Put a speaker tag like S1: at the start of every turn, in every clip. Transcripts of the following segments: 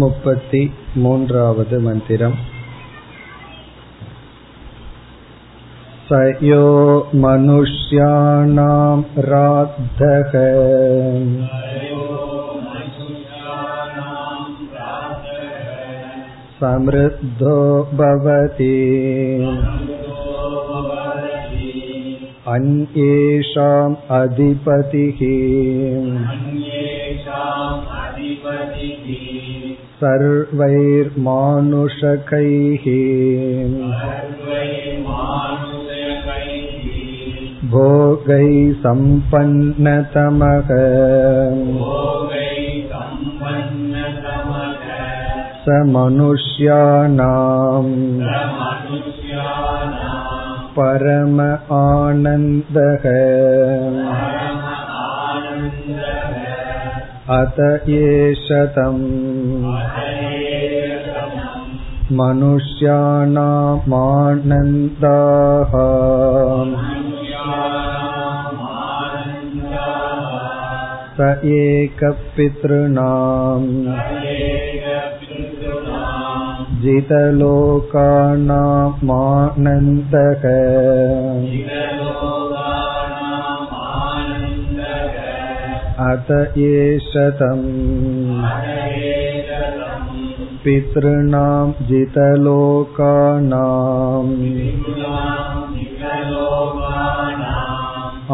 S1: मुपति मून्रावद् मन्दिरम् स यो मनुष्याणां राद्धः समृद्धो भवति अन्येषाम् अधिपतिः सर्वैर्मानुषकैः भोगै सम्पन्नतमः स मनुष्याणाम् परम आनन्दः अत एष तम् मनुष्याणामानन्दाः स एकपितॄणाम् जितलोकानामानन्दः अत एष तम् पितॄणां जितलोकानाम्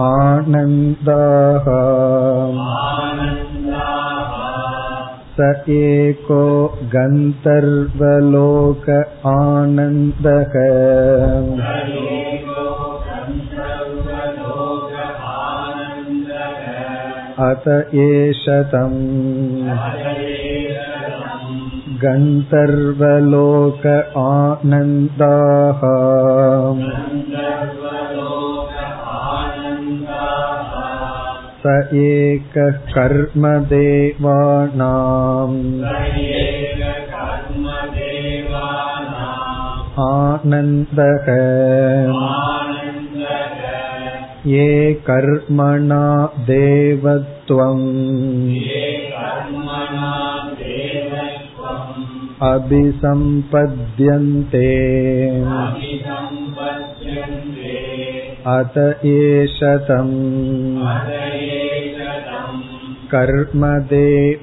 S1: आनन्दाः स एको गन्धर्वलोक आनन्दः अत एषतम् गन्तर्वलोक आनन्दाः। स एकः कर्म देवानाम्। आनन्दः। ये कर्मणा देवत्वम् अभिसम्पद्यन्ते अत एष तम् कर्मदेवानामानन्दाः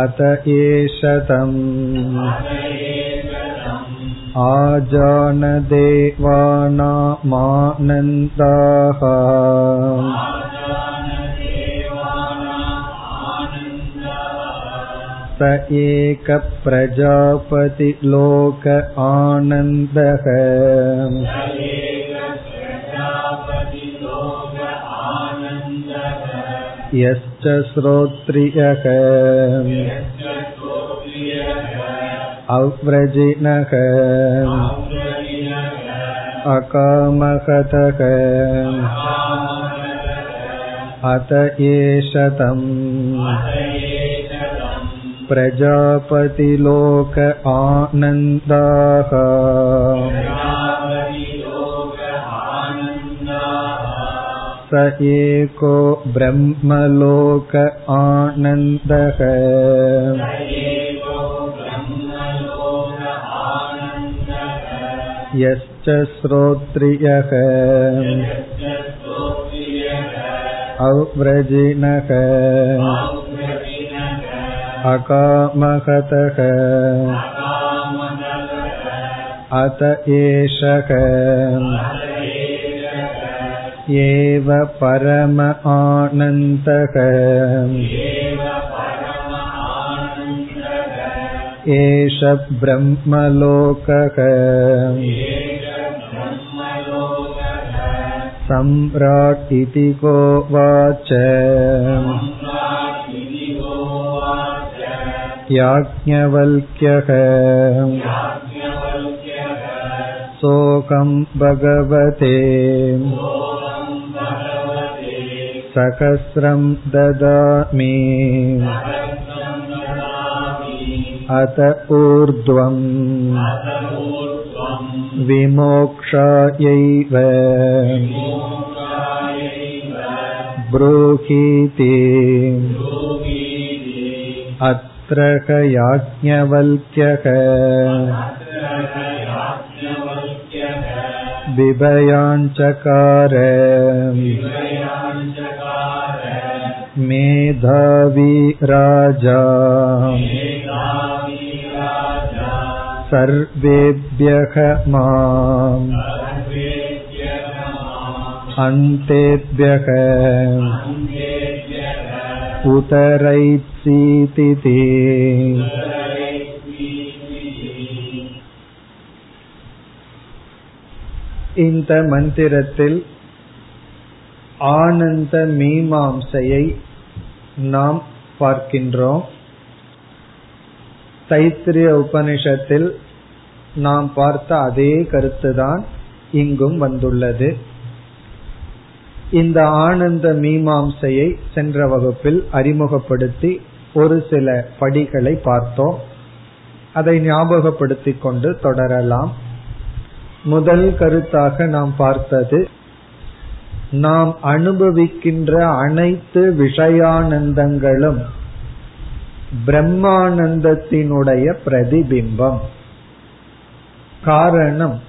S1: अत एष तम् आजानदेवानामानन्दाः स एकप्रजापतिलोक आनन्दः यश्च श्रोत्रियः अव्रजिनः अकामकतः अत एष तम् प्रजापतिलोक आनन्दाः स एको ब्रह्मलोक आनन्दः यश्च श्रोत्रियः अव्रजिनः अत एषः एव परम आनन्दः एष ब्रह्मलोकः सम्राट् इति गोवाच याज्ञवल्क्यः भगवते सहस्रं ददामि अत ऊर्ध्वम् विमोक्षायैव ब्रूहीति अत्र याज्ञवल्क्यः बिभयाञ्चकार मेधावी राजा सर्वेभ्यः माम् अन्तेभ्यः उतरैत्सीतिति இந்த மந்திரத்தில் ஆனந்த மீமாம்சையை நாம் பார்க்கின்றோம். தைத்திரிய உபனிஷத்தில் நாம் பார்த்த அதே கருத்துதான் இங்கும் வந்துள்ளது. இந்த ஆனந்த மீமாம்சையை சென்ற வகுப்பில் அறிமுகப்படுத்தி ஒரு சில படிகளை பார்த்தோம். அதை ஞாபகப்படுத்திக் கொண்டு தொடரலாம். முதல் கருத்தாக நாம் பார்த்தது நாம் அனுபவிக்கின்ற அனைத்து விஷயானந்தங்களும் பிரம்மானந்தத்தினுடைய பிரதிபிம்பம். காரணம்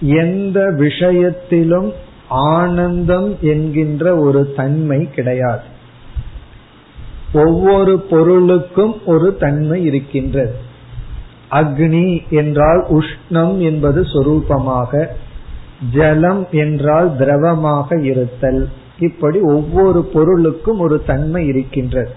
S1: எந்த விஷயத்திலும் ஆனந்தம் என்கின்ற ஒரு தன்மை கிடையாது. ஒவ்வொரு பொருளுக்கும் ஒரு தன்மை இருக்கின்றது. அக்னி என்றால் உஷ்ணம் என்பது சொரூபமாக ஜலம் என்றால் திரவமாக இருத்தல். இப்படி ஒவ்வொரு பொருளுக்கும் ஒரு தன்மை இருக்கின்றது.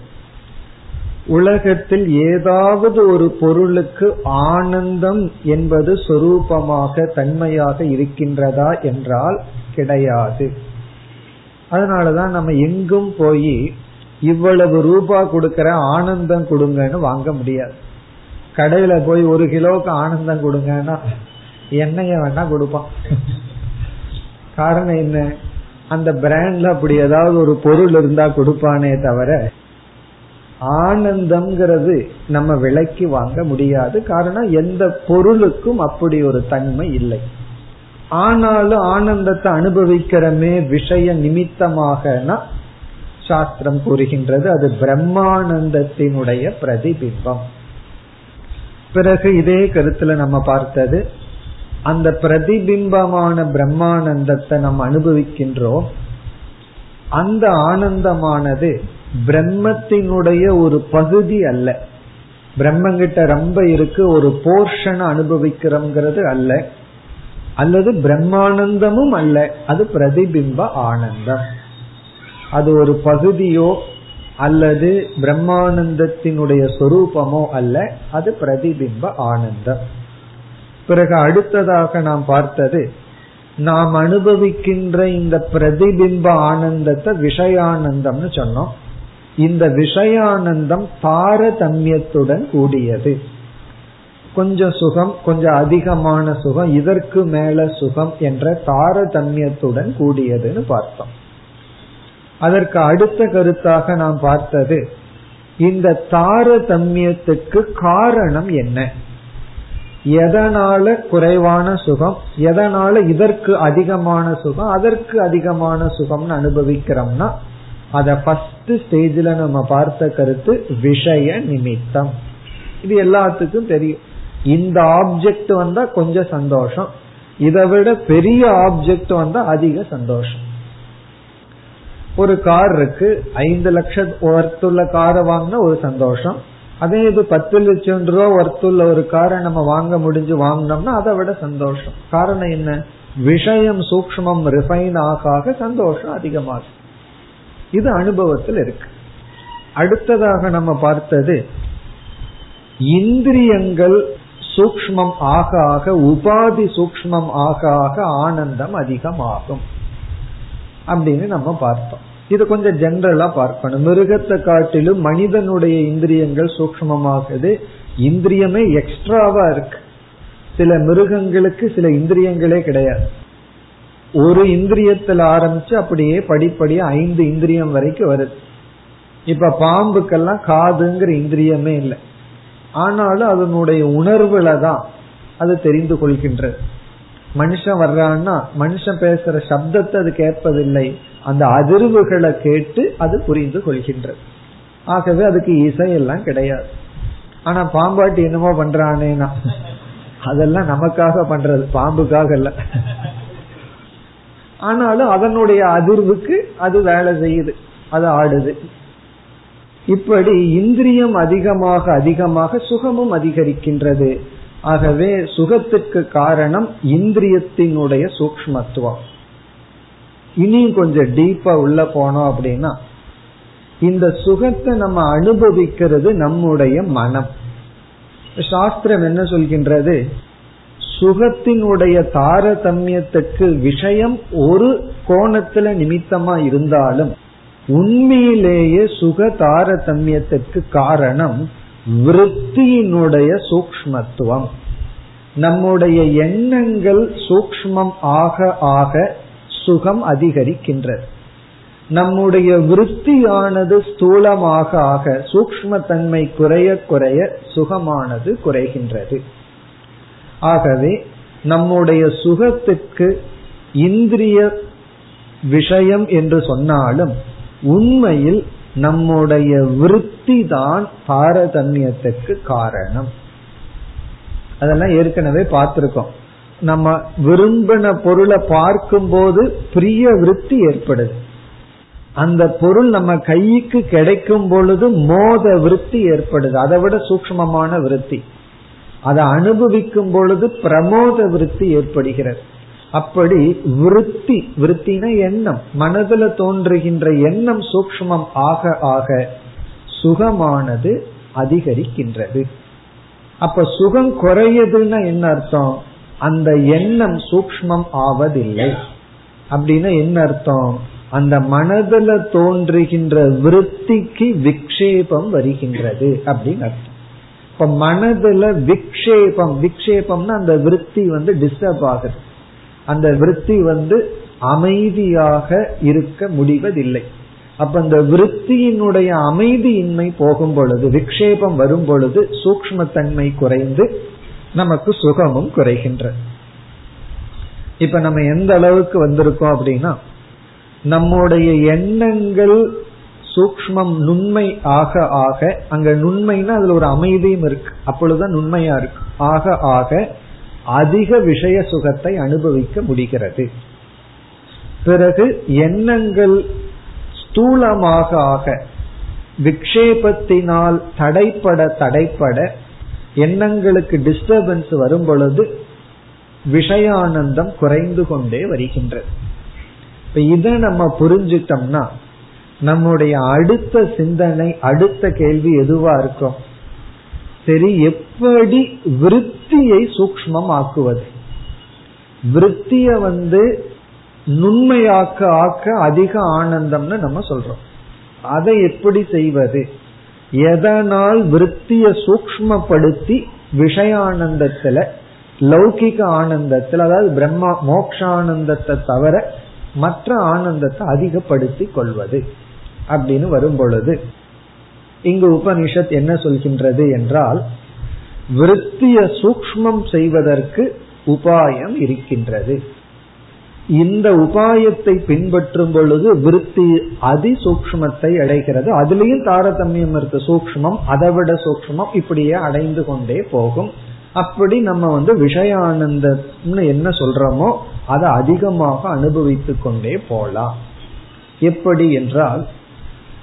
S1: உலகத்தில் ஏதாவது ஒரு பொருளுக்கு ஆனந்தம் என்பது சொரூபமாக தன்மையாக இருக்கின்றதா என்றால் கிடையாது. அதனாலதான் நம்ம எங்கும் போய் இவ்வளவு ரூபா கொடுக்கற ஆனந்தம் கொடுங்கன்னு வாங்க முடியாது. கடையில போய் ஒரு கிலோவுக்கு ஆனந்தம் கொடுங்கன்னா எண்ணெய வேணா கொடுப்பான். காரணம் என்ன? அந்த பிராண்ட்ல அப்படி ஏதாவது ஒரு பொருள் இருந்தா கொடுப்பானே தவிர ஆனந்தம்ங்கிறது நம்ம விலைக்கு வாங்க முடியாது. காரணம் எந்த பொருளுக்கும் அப்படி ஒரு தன்மை இல்லை. ஆனாலும் ஆனந்தத்தை அனுபவிக்கிறமே விஷய நிமித்தமாகனா சாஸ்திரம் கூறுகின்றது. அது பிரம்மானந்தத்தினுடைய பிரதிபிம்பம். பிறகு இதே கருத்துல நம்ம பார்த்தது அந்த பிரதிபிம்பமான பிரம்மானந்தத்தை நம்ம அனுபவிக்கின்றோம். அந்த ஆனந்தமானது பிரம்மத்தினுடைய ஒரு பகுதி அல்ல. பிரம்மங்கிட்ட ரொம்ப இருக்கு ஒரு போர்ஷனை அனுபவிக்கிறோங்கிறது அல்ல. அல்லது பிரம்மானந்தமும் அல்ல அது பிரதிபிம்ப ஆனந்தம். அது ஒரு பகுதியோ அல்லது பிரம்மானந்தத்தினுடைய சொரூபமோ அல்ல அது பிரதிபிம்ப ஆனந்தம். பிறகு அடுத்ததாக நாம் பார்த்தது நாம் அனுபவிக்கின்ற இந்த பிரதிபிம்ப ஆனந்தத்தை விஷயானந்தம்னு சொன்னோம். இந்த விஷயானந்தம் தாரதமியத்துடன் கூடியது. கொஞ்சம் சுகம் கொஞ்சம் அதிகமான சுகம் இதற்கு மேல சுகம் என்ற தாரதமியத்துடன் கூடியதுன்னு பார்த்தோம். அதற்கு அடுத்த கருத்தாக நாம் பார்த்தது இந்த தாரதமியத்துக்கு காரணம் என்ன? எதனால குறைவான சுகம்? எதனால இதற்கு அதிகமான சுகம்? அதற்கு அதிகமான சுகம்னு அனுபவிக்கிறோம்னா அத ஃபர்ஸ்ட் ஸ்டேஜ்ல நம்ம பார்த்த கருத்து விஷய நிமித்தம். இது எல்லாத்துக்கும் தெரியும். இந்த ஆப்ஜெக்ட் வந்தா கொஞ்சம் சந்தோஷம். இதை விட பெரிய ஆப்ஜெக்ட் வந்தா அதிக சந்தோஷம். ஒரு கார் இருக்கு ஐந்து லட்சம் ஒருத்துள்ள காரை வாங்கினா ஒரு சந்தோஷம். அதே இது பத்து லட்சம் ரூபா ஒர்த்துள்ள ஒரு காரை நம்ம வாங்க முடிஞ்சு வாங்கினோம்னா அதை விட சந்தோஷம். காரணம் என்ன? விஷயம் சூக்மம் ரிஃபைன் ஆக ஆக சந்தோஷம் அதிகமாகும். இது அனுபவத்தில் இருக்கு. அடுத்ததாக நம்ம பார்த்தது இந்திரியங்கள் சூக்மம் ஆக ஆக உபாதி சூக்மம் ஆக ஆக ஆனந்தம் அதிகமாகும். அப்படின்னு நம்ம பார்த்தோம். இது கொஞ்சம் ஜென்ரலா பார்க்கணும். மிருகத்தை காட்டிலும் மனிதனுடைய இந்திரியங்கள் சூக்மமாகுது இந்திரியமே எக்ஸ்ட்ராவா இருக்கு. சில மிருகங்களுக்கு சில இந்திரியங்களே கிடையாது. ஒரு இந்திரியத்தில் ஆரம்பிச்சு அப்படியே படிப்படியா ஐந்து இந்திரியம் வரைக்கும் வருது. இப்ப பாம்புக்கெல்லாம் காதுங்கிற இந்திரியமே இல்லை. ஆனாலும் அதனுடைய உணர்வுல தான் அது தெரிந்து கொள்கின்றது. மனுஷன் வர்றான்னா மனுஷன் பேசுற சப்தத்தை அது கேட்பதில்லை. அந்த அதிர்வுகளை கேட்டு அது புரிந்து கொள்கின்றது. ஆகவே அதுக்கு இசை எல்லாம் கிடையாது. ஆனா பாம்பாட்டி என்னமோ பண்றானேனா அதெல்லாம் நமக்காக பண்றது பாம்புக்காக இல்ல. ஆனாலும் அதனுடைய அதிர்வுக்கு அது வேலை செய்யுது அது ஆடுது. இப்படி இந்திரியம் அதிகமாக அதிகமாக சுகமும் அதிகரிக்கின்றது. ஆகவே சுகத்துக்கு காரணம் இந்திரியத்தினுடைய சூக்மத்துவம் இனியும் கொஞ்சம் டீப்பா உள்ள போனோம் அப்படின்னா இந்த சுகத்தை நம்ம அனுபவிக்கிறது நம்முடைய மனம். சாஸ்திரம் என்ன சொல்கின்றது? சுகத்தினுடைய தாரதமியத்துக்கு விஷயம் ஒரு கோணத்துல நிமித்தமா இருந்தாலும் உண்மையிலேயே சுக தாரதமியத்துக்கு காரணம் விருத்தியினுடைய சூக்மத்துவம் நம்முடைய எண்ணங்கள் சூக்மம் ஆக ஆக சுகம் அதிகரிக்கின்றது. நம்முடைய விருத்தியானது ஸ்தூலமாக ஆக சூக்ம தன்மை குறைய குறைய சுகமானது குறைகின்றது. ஆகவே நம்முடைய சுகத்துக்கு இந்திரிய விஷயம் என்று சொன்னாலும் உண்மையில் நம்முடைய விருத்தி தான் பாரதமியத்துக்கு காரணம். அதெல்லாம் ஏற்கனவே பார்த்திருக்கோம். நம்ம விரும்பின பொருளை பார்க்கும் போது பிரிய விருத்தி ஏற்படுது. அந்த பொருள் நம்ம கைக்கு கிடைக்கும் பொழுது மோத விருத்தி ஏற்படுது. அதை விட சூக்மமான விருத்தி. அதை அனுபவிக்கும் பொழுது பிரமோத விருத்தி ஏற்படுகிறது. அப்படி விருத்தி விருத்தின எண்ணம். மனதுல தோன்றுகின்ற எண்ணம் சூக்மம் ஆக ஆக சுகமானது அதிகரிக்கின்றது. அப்ப சுகம் குறையுதுன்னா என்ன அர்த்தம்? அந்த எண்ணம் சூக்மம் ஆவதில்லை. அப்படின்னா என்ன அர்த்தம்? அந்த மனதுல தோன்றுகின்ற விருத்திக்கு விக்ஷேபம் வருகின்றது அப்படின்னு அர்த்தம். இப்ப மனதுல விக்ஷேபம் விக்ஷேபம்னா அந்த விருத்தி வந்து டிஸ்டர்ப் ஆகுது. அந்த விருத்தி வந்து அமைதியாக இருக்க முடிவதில்லை. அப்ப அந்த விருத்தியினுடைய அமைதியின்மை போகும் பொழுது விக்ஷேபம் வரும் பொழுது சூக்மத்தன்மை குறைந்து நமக்கு சுகமும் குறைகின்ற. இப்ப நம்ம எந்த அளவுக்கு வந்திருக்கோம் அப்படின்னா நம்முடைய எண்ணங்கள் சூக்மம் நுண்மை ஆக ஆக அங்க நுண்மைன்னா அதுல ஒரு அமைதியும் இருக்கு. அப்பொழுதுதான் நுண்மையா இருக்கு. ஆக ஆக அதிக விஷய சுகத்தை அனுபவிக்க முடிகிறது. பிறகு எண்ணங்கள் ஸ்தூலமாக ஆக விக்ஷேபத்தினால் தடைப்பட தடைப்பட எண்ணங்களுக்கு டிஸ்டர்பன்ஸ் வரும் பொழுது விஷயானந்தம் குறைந்து கொண்டே வருகின்றது. இப்ப இதை நம்ம புரிஞ்சிட்டோம்னா நம்முடைய அடுத்த சிந்தனை அடுத்த கேள்வி எதுவா இருக்கும் சரி எப்படி விருத்தியை சூக்மம் ஆக்குவது விருத்திய வந்து நுண்மையாக்க ஆக்க அதிக ஆனந்தம்னு நம்ம சொல்றோம். அதை எப்படி செய்வது? எதனால் விருத்திய சூக்மப்படுத்தி விஷயானந்தத்துல லௌகிக ஆனந்தத்தில் அதாவது பிரம்மா மோக்ஷானந்தத்தை தவிர மற்ற ஆனந்தத்தை அதிகப்படுத்தி கொள்வது அப்படின்னு வரும் பொழுது இங்கு உபனிஷத் என்ன சொல்கின்றது என்றால் விருத்திய சூக்மம் செய்வதற்கு உபாயம் இருக்கின்றது. இந்த உபாயத்தை பின்பற்றும் பொழுது விருத்தி அதிசூக்மத்தை அடைகிறது. அதுலேயும் தாரதமியம் இருக்கு. சூக்மம் அதை விட சூக்மம் இப்படியே அடைந்து கொண்டே போகும். அப்படி நம்ம வந்து விஷயானந்தம்னு என்ன சொல்றோமோ அதை அதிகமாக அனுபவித்து கொண்டே போலாம் எப்படி என்றால்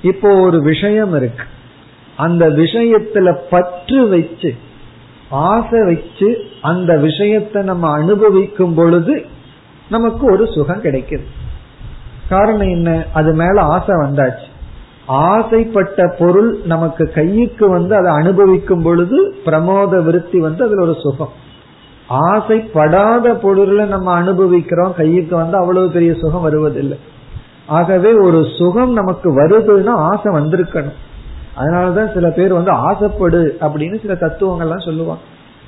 S1: இப்போ ஒரு விஷயம் இருக்கு. அந்த விஷயத்துல பற்று வச்சு ஆசை வச்சு அந்த விஷயத்தை நம்ம அனுபவிக்கும் பொழுது நமக்கு ஒரு சுகம் கிடைக்குது. காரணம் என்ன? அது மேல ஆசை வந்தாச்சு. ஆசைப்பட்ட பொருள் நமக்கு கைக்கு வந்து அதை அனுபவிக்கும் பொழுது பிரமோத விருத்தி வந்து அதுல ஒரு சுகம். ஆசைப்படாத பொருளை நம்ம அனுபவிக்கிறோம் கைக்கு வந்து அவ்வளவு பெரிய சுகம் வருவதில்லை. ஆகவே ஒரு சுகம் நமக்கு வருதுன்னா ஆசை வந்திருக்கணும். அதனாலதான் சில பேர் வந்து ஆசைப்படு அப்படின்னு சில தத்துவங்கள்லாம் சொல்லுவாங்க.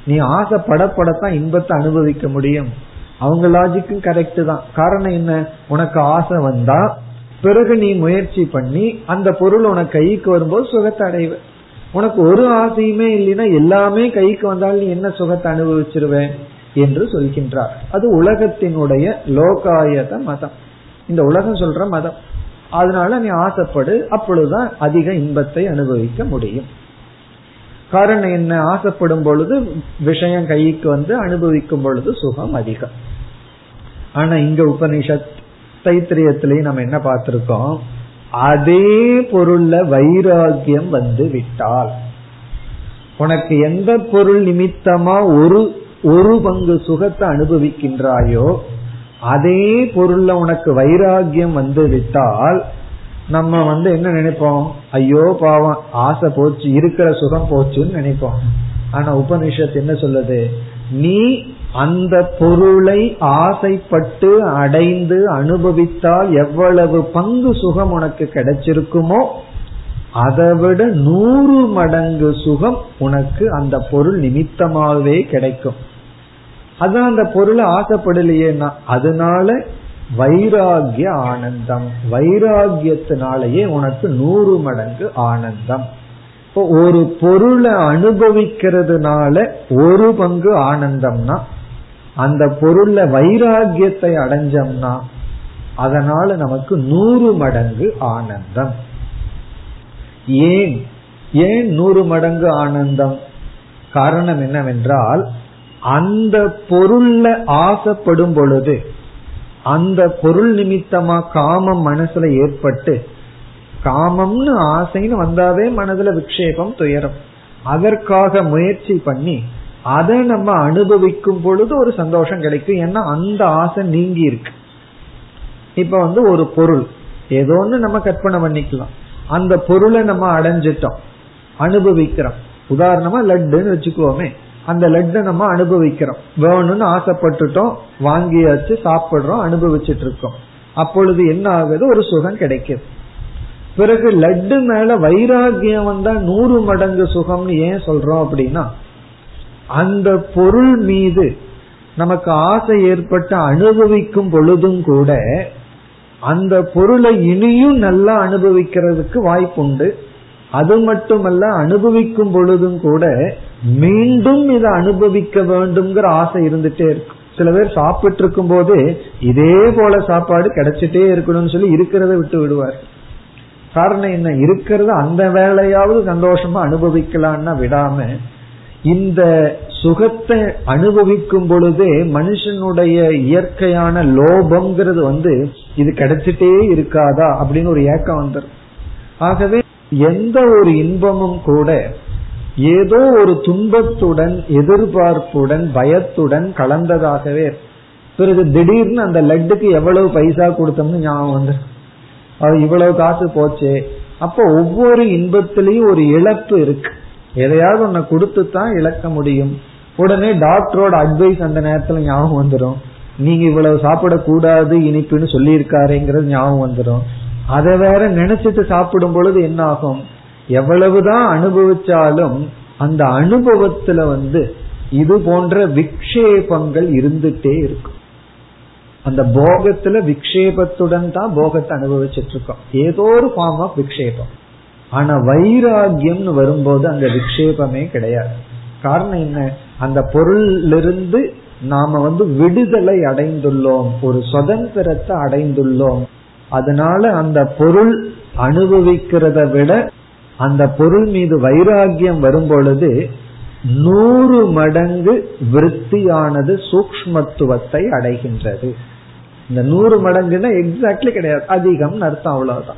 S1: நீ ஆசைப்படப்படத்தான் இன்பத்தை அனுபவிக்க முடியும். அவங்க லாஜிக்கும் கரெக்ட் தான். காரணம் என்ன? உனக்கு ஆசை வந்தா பிறகு நீ முயற்சி பண்ணி அந்த பொருள் உனக்கு கைக்கு வரும்போது சுகத்தை அடைவ. உனக்கு ஒரு ஆசையுமே இல்லைன்னா எல்லாமே கைக்கு வந்தால் நீ என்ன சுகத்தை அனுபவிச்சிருவேன் என்று சொல்கின்றார். அது உலகத்தினுடைய லோகாயத மதம். இந்த உலகம் சொல்ற மதம். அதனால நீ ஆசைப்படு அப்பொழுதுதான் அதிக இன்பத்தை அனுபவிக்க முடியும். காரணம் என்ன ஆசைப்படும் பொழுது விஷயம் கைக்கு வந்து அனுபவிக்கும் பொழுது சுகம் அதிகம். ஆனா இங்க உபனிஷத் தைத்திரியத்திலையும் நம்ம என்ன பார்த்திருக்கோம்? அதே பொருள்ல வைராகியம் வந்து விட்டால். உனக்கு எந்த பொருள் நிமித்தமா ஒரு ஒரு பங்கு சுகத்தை அனுபவிக்கின்றாயோ அதே பொருள்ல உனக்கு வைராகியம் வந்து விட்டால் நம்ம வந்து என்ன நினைப்போம்? ஐயோ பாவம். ஆசை போச்சு இருக்கிற சுகம் போச்சுன்னு நினைப்போம். ஆனா உபனிஷத் என்ன சொல்லுது? நீ அந்த பொருளை ஆசைப்பட்டு அடைந்து அனுபவித்தால் எவ்வளவு பங்கு சுகம் உனக்கு கிடைச்சிருக்குமோ அதை விட நூறு மடங்கு சுகம் உனக்கு அந்த பொருள் நிமித்தமாகவே கிடைக்கும். அதான் அந்த பொருளை ஆசைப்படலையேன்னா அதனால வைராகிய ஆனந்தம். வைராகியத்தினாலேயே உனக்கு நூறு மடங்கு ஆனந்தம். ஒரு பொருளை அனுபவிக்கிறதுனால ஒரு பங்கு ஆனந்தம்னா அந்த பொருள்ல வைராகியத்தை அடைஞ்சோம்னா அதனால நமக்கு நூறு மடங்கு ஆனந்தம். ஏன்? ஏன் நூறு மடங்கு ஆனந்தம்? காரணம் என்னவென்றால் அந்த பொருள்ல ஆசைப்படும் பொழுது அந்த பொருள் நிமித்தமா காமம் மனசுல ஏற்பட்டு காமம்னு ஆசைன்னு வந்தாவே மனதுல விக்ஷேபம் துயரம். அதற்காக முயற்சி பண்ணி அதை நம்ம அனுபவிக்கும் பொழுது ஒரு சந்தோஷம் கிடைக்கும். ஏன்னா அந்த ஆசை நீங்கி இருக்கு. இப்ப வந்து ஒரு பொருள். ஏதோ ஒன்று நம்ம கற்பனை பண்ணிக்கலாம். அந்த பொருளை நம்ம அடைஞ்சிட்டோம். அனுபவிக்கிறோம். உதாரணமா லட்டுன்னு வச்சுக்குவோமே அந்த லட்டை நம்ம அனுபவிக்கிறோம். வேணும்னு ஆசைப்பட்டுட்டோம் வாங்கியாச்சு சாப்பிடுறோம் அனுபவிச்சுட்டு இருக்கோம் அப்பொழுது என்ன ஆகுது? ஒரு சுகம் கிடைக்குது. பிறகு லட்டு மேல வைராகியம் வந்தா நூறு மடங்கு சுகம்னு ஏன் சொல்றோம் அப்படின்னா அந்த பொருள் மீது நமக்கு ஆசை ஏற்பட்டு அனுபவிக்கும் பொழுதும் கூட அந்த பொருளை இனியும் நல்லா அனுபவிக்கிறதுக்கு வாய்ப்புண்டு. அது மட்டுமல்ல அனுபவிக்கும் பொழுதும் கூட மீண்டும் இதை அனுபவிக்க வேண்டும்ங்கிற ஆசை இருந்துட்டே இருக்கும் சில பேர் சாப்பிட்டு இருக்கும் போது இதே போல சாப்பாடு கிடைச்சிட்டே இருக்கணும்னு சொல்லி இருக்கிறத விட்டு விடுவார். காரணம் என்ன? இருக்கிறத அந்த வேலையாவது சந்தோஷமா அனுபவிக்கலாம்னா விடாம இந்த சுகத்தை அனுபவிக்கும் பொழுதே மனுஷனுடைய இயற்கையான லோபம்ங்கிறது வந்து இது கிடைச்சிட்டே இருக்காதா அப்படின்னு ஒரு ஏக்கம் வந்துடும் ஆகவே எந்த ஒரு இன்பமும் கூட ஏதோ ஒரு துன்பத்துடன் எதிர்பார்ப்புடன் பயத்துடன் கலந்ததாகவே. பிறகு திடீர்னு அந்த லட்டுக்கு எவ்வளவு பைசா கொடுத்தோம்னு ஞாபகம் வந்து அது இவ்வளவு காசு போச்சே. அப்போ ஒவ்வொரு இன்பத்திலையும் ஒரு இழப்பு இருக்கு. எதையாவது ஒன்ன கொடுத்து தான் இழக்க முடியும். உடனே டாக்டரோட அட்வைஸ் அந்த நேரத்துல ஞாபகம் வந்துடும் நீங்க இவ்வளவு சாப்பிடக்கூடாது இனிப்புன்னு சொல்லியிருக்காருங்கிறது ஞாபகம் வந்துடும் அதை வேற நினைச்சிட்டு சாப்பிடும் பொழுது என்ன ஆகும்? எவ்வளவுதான் அனுபவிச்சாலும் அந்த அனுபவத்துல வந்து இது போன்ற விக்ஷேபங்கள் இருந்துட்டே இருக்கும். அந்த போகத்துல விக்ஷேபத்துடன் தான் போகத்தை அனுபவிச்சுட்டு இருக்கோம் ஏதோ ஒரு ஃபார்ம் ஆஃப் விக்ஷேபம். ஆனா வைராகியம்னு வரும்போது அந்த விக்ஷேபமே கிடையாது. காரணம் என்ன? அந்த பொருளிலிருந்து நாம வந்து விடுதலை அடைந்துள்ளோம். ஒரு சுதந்திரத்தை அடைந்துள்ளோம். அதனால அந்த பொருள் அனுபவிக்கிறத விட அந்த பொருள் மீது வைராகியம் வரும் பொழுது நூறு மடங்கு விருத்தியானது சூக்மத்துவத்தை அடைகின்றது. இந்த நூறு மடங்குன்னா எக்ஸாக்ட்லி கிடையாது. அதிகம் அர்த்தம் அவ்வளவுதான்.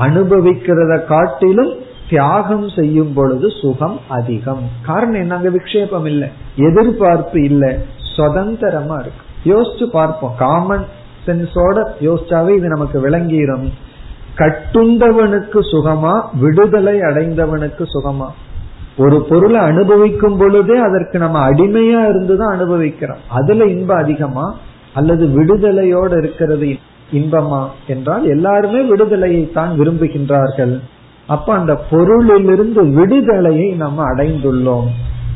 S1: அனுபவிக்கிறத காட்டிலும் தியாகம் செய்யும் பொழுது சுகம் அதிகம். காரணம் என்ன? அங்க விக்ஷேபம் இல்லை. எதிர்பார்ப்பு இல்லை. சுதந்திரமா இருக்கு. யோசிச்சு பார்ப்போம். காமன் சென்ஸோட யோசிச்சாவே இது நமக்கு விளங்கிடும் கட்டுண்டவனுக்கு சுகமா விடுதலை அடைந்தவனுக்கு சுகமா? ஒரு பொருளை அனுபவிக்கும் பொழுதே அதற்கு நம்ம அடிமையா இருந்துதான் அனுபவிக்கிறோம். அதுல இன்பம் அதிகமா அல்லது விடுதலையோட இருக்கிறது இன்பமா என்றால் எல்லாருமே விடுதலையை தான் விரும்புகின்றார்கள். அப்ப அந்த பொருளிலிருந்து விடுதலையை நம்ம அடைந்துள்ளோம்.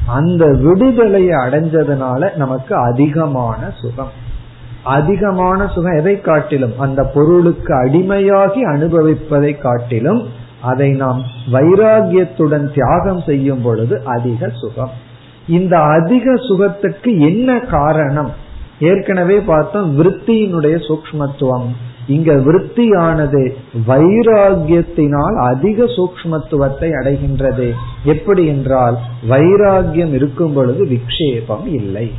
S1: அந்த விடுதலையை அடைஞ்சதுனால நமக்கு அதிகமான சுகம். அதிகமான சுகம் எதை காட்டிலும்? அந்த பொருளுக்கு அடிமையாகி அனுபவிப்பதை காட்டிலும் அதை நாம் வைராகியத்துடன் தியாகம் செய்யும் பொழுது அதிக சுகம். இந்த அதிக சுகத்துக்கு என்ன காரணம்? ஏற்கனவே பார்த்தோம் விற்த்தியினுடைய சூக்மத்துவம் இங்க விற்த்தியானது வைராகியத்தினால் அதிக சூக்மத்துவத்தை அடைகின்றது. எப்படி என்றால் வைராகியம் இருக்கும் பொழுது விக்ஷேபம் இல்லை.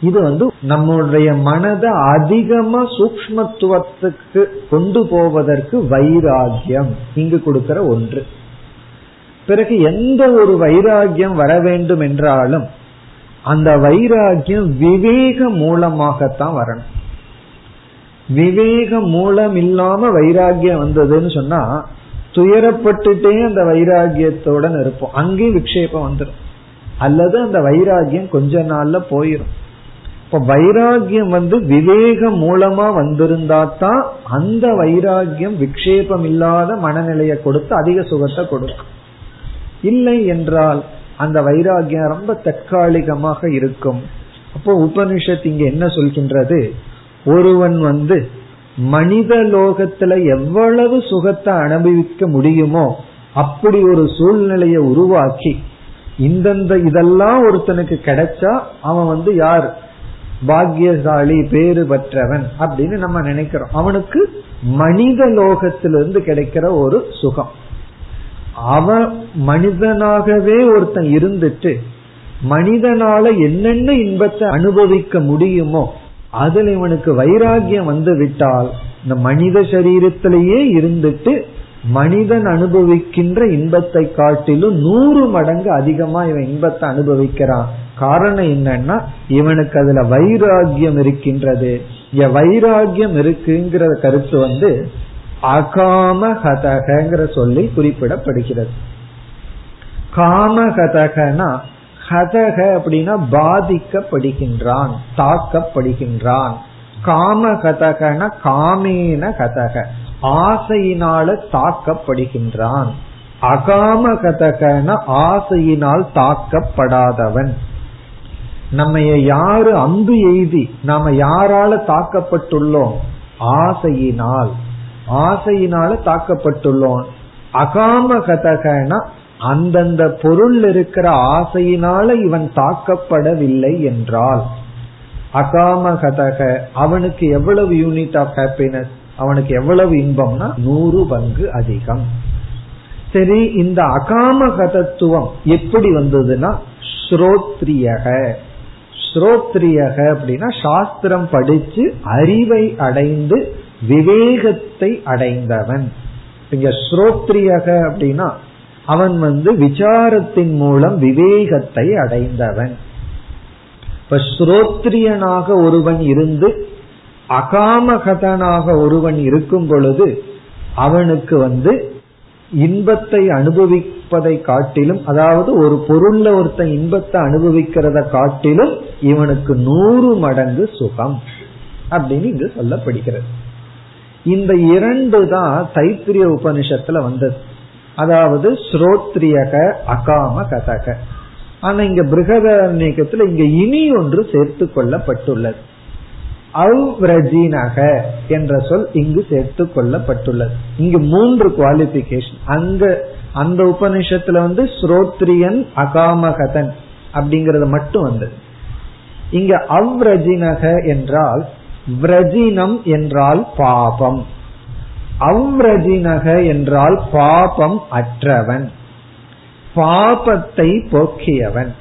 S1: இது வந்து நம்முடைய மனதை அதிகமா சூக்மத்துவத்துக்கு கொண்டு போவதற்கு வைராகியம் இங்கு கொடுக்கிற ஒன்று. பிறகு எந்த ஒரு வைராகியம் வர வேண்டும் என்றாலும் அந்த வைராகியம் விவேக மூலமாகத்தான் வரணும். விவேக மூலம் இல்லாம வைராகியம் வந்ததுன்னு சொன்னா துயரப்பட்டுட்டே அந்த வைராகியத்துடன் இருப்போம் அங்கேயும் விக்ஷேபம் வந்துடும் அல்லது அந்த வைராகியம் கொஞ்ச நாள்ல போயிடும் இப்ப வைராகியம் வந்து விவேகம் மூலமா வந்திருந்தா தான் அந்த வைராகியம் விக்ஷேபம் இல்லாத மனநிலையை கொடுத்து அதிக சுகத்தை கொடுக்கும். இல்லை என்றால் அந்த வைராகியம் ரொம்ப தற்காலிகமாக இருக்கும். அப்போ உபனிஷத் இங்க என்ன சொல்கின்றது? ஒருவன் வந்து மனித லோகத்துல எவ்வளவு சுகத்தை அனுபவிக்க முடியுமோ அப்படி ஒரு சூழ்நிலையை உருவாக்கி இந்தந்த இதெல்லாம் ஒருத்தனுக்கு கிடைச்சா அவன் வந்து யார்? பாக்கியசாலி பேரு பெற்றவன் அப்படின்னு நம்ம நினைக்கிறோம். அவனுக்கு மனித லோகத்திலிருந்து கிடைக்கிற ஒரு சுகம். அவன் மனிதனாகவே ஒருத்தன் இருந்துட்டு மனிதனால என்னென்ன இன்பத்தை அனுபவிக்க முடியுமோ அதுல இவனுக்கு வைராகியம் வந்து விட்டால் இந்த மனித சரீரத்திலேயே இருந்துட்டு மனிதன் அனுபவிக்கின்ற இன்பத்தை காட்டிலும் நூறு மடங்கு அதிகமா இவன் இன்பத்தை அனுபவிக்கிறான். காரணம் என்னன்னா இவனுக்கு அதுல வைராகியம் இருக்கின்றது. வைராகியம் இருக்குங்கிற கருத்து வந்து அகாமகதகங்கிற சொல்லி குறிப்பிடப்படுகிறது. காமகதகனா ஹதக அப்படின்னா பாதிக்கப்படுகின்றான் தாக்கப்படுகின்றான். காமகதகன காமேன கதக. ஆசையினால தாக்கப்படுகின்றான். அகாமகதகன ஆசையினால் தாக்கப்படாதவன். நம்ம யாரு அம்பு எய்தி நாம யாரால தாக்கப்பட்டுள்ளோம்? ஆசையினால். ஆசையினால தாக்கப்பட்டுள்ளோம். அகாமகதகன அந்தந்த பொருள் இருக்கிற ஆசையினால இவன் தாக்கப்படவில்லை என்றால் அகாமகதக அவனுக்கு எவ்வளவு யூனிட் ஆஃப் ஹாப்பினஸ் அவனுக்கு எவ்வளவு இன்பம்னா நூறு பங்கு அதிகம். சரி இந்த அகாமகதத்துவம் எப்படி வந்ததுன்னா ஸ்ரோத்ரியக. ஸ்ரோத்ரியக அப்படின்னா சாஸ்திரம் படிச்சு அறிவை அடைந்து விவேகத்தை அடைந்தவன். இங்க ஸ்ரோத்ரியக அப்படின்னா அவன் வந்து விசாரத்தின் மூலம் விவேகத்தை அடைந்தவன். இப்ப ஸ்ரோத்ரியனாக ஒருவன் இருந்து அகாமகதனாக ஒருவன் இருக்கும் பொழுது அவனுக்கு வந்து இன்பத்தை அனுபவிப்பதை காட்டிலும் அதாவது ஒரு பொருள்ல ஒருத்தன் இன்பத்தை அனுபவிக்கிறத காட்டிலும் இவனுக்கு நூறு மடங்கு சுகம் அப்படின்னு இங்கு சொல்லப்படுகிறது. இந்த இரண்டு தான் தைத்திரிய உபனிஷத்துல வந்தது. அதாவது ஸ்ரோத்ரியக அகாம கதக ஆனா இங்க பிருகதரண்யத்துல இங்க இனி ஒன்று சேர்த்து கொள்ளப்பட்டுள்ளது. அவ்ரஜினக என்ற சொல் இங்கு சேர்த்து கொள்ளப்பட்டுள்ளது. இங்கு மூன்று குவாலிபிகேஷன் அங்க அந்த உபனிஷத்துல வந்து ஸ்ரோத்ரியன் அகாமகதன் அப்படிங்கறது மட்டும் வந்தது. இங்க அவ்ரஜினக என்றால் விரஜினம் என்றால் பாபம். அவ்ரஜினக என்றால் பாபம் அற்றவன். பாபத்தை போக்கியவன்.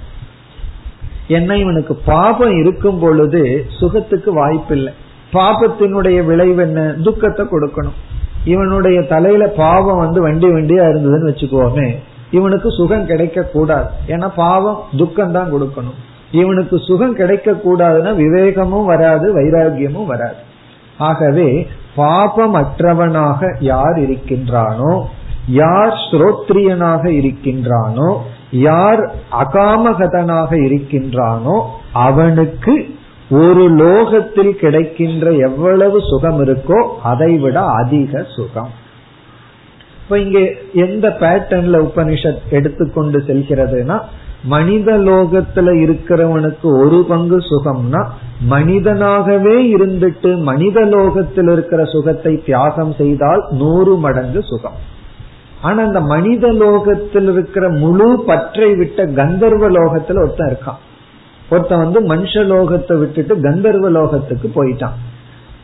S1: என்ன இவனுக்கு பாபம் இருக்கும் பொழுது சுகத்துக்கு வாய்ப்பில்லை. பாபத்தினுடைய விளைவு என்ன? துக்கத்தை கொடுக்கணும். இவனுடைய தலையில பாவம் வந்து வண்டி வண்டியா இருந்ததுன்னு வச்சுக்கோமே இவனுக்கு சுகம் கிடைக்க கூடாது ஏன்னா பாவம் துக்கம் தான் கொடுக்கணும். இவனுக்கு சுகம் கிடைக்க கூடாதுன்னா விவேகமும் வராது வைராகியமும் வராது. ஆகவே பாபம் அற்றவனாக யார் இருக்கின்றானோ யார் ஸ்ரோத்ரியனாக இருக்கின்றானோ யார் அகாமகதனாக இருக்கின்றானோ அவனுக்கு ஒரு லோகத்தில் கிடைக்கின்ற எவ்வளவு சுகம் இருக்கோ அதை விட அதிக சுகம். இப்ப இங்க எந்த பேட்டர்ன்ல உபனிஷத் எடுத்துக்கொண்டு செல்கிறதுனா மனித லோகத்துல இருக்கிறவனுக்கு ஒரு பங்கு சுகம்னா மனிதனாகவே இருந்துட்டு மனித லோகத்தில் இருக்கிற சுகத்தை தியாகம் செய்தால் நூறு மடங்கு சுகம். ஆனா அந்த மனித லோகத்தில் இருக்கிற முழு பற்றை விட்ட கந்தர்வ லோகத்துல ஒருத்தன் இருக்கான். ஒருத்தன் வந்து மனுஷ லோகத்தை விட்டுட்டு கந்தர்வ லோகத்துக்கு போயிட்டான்.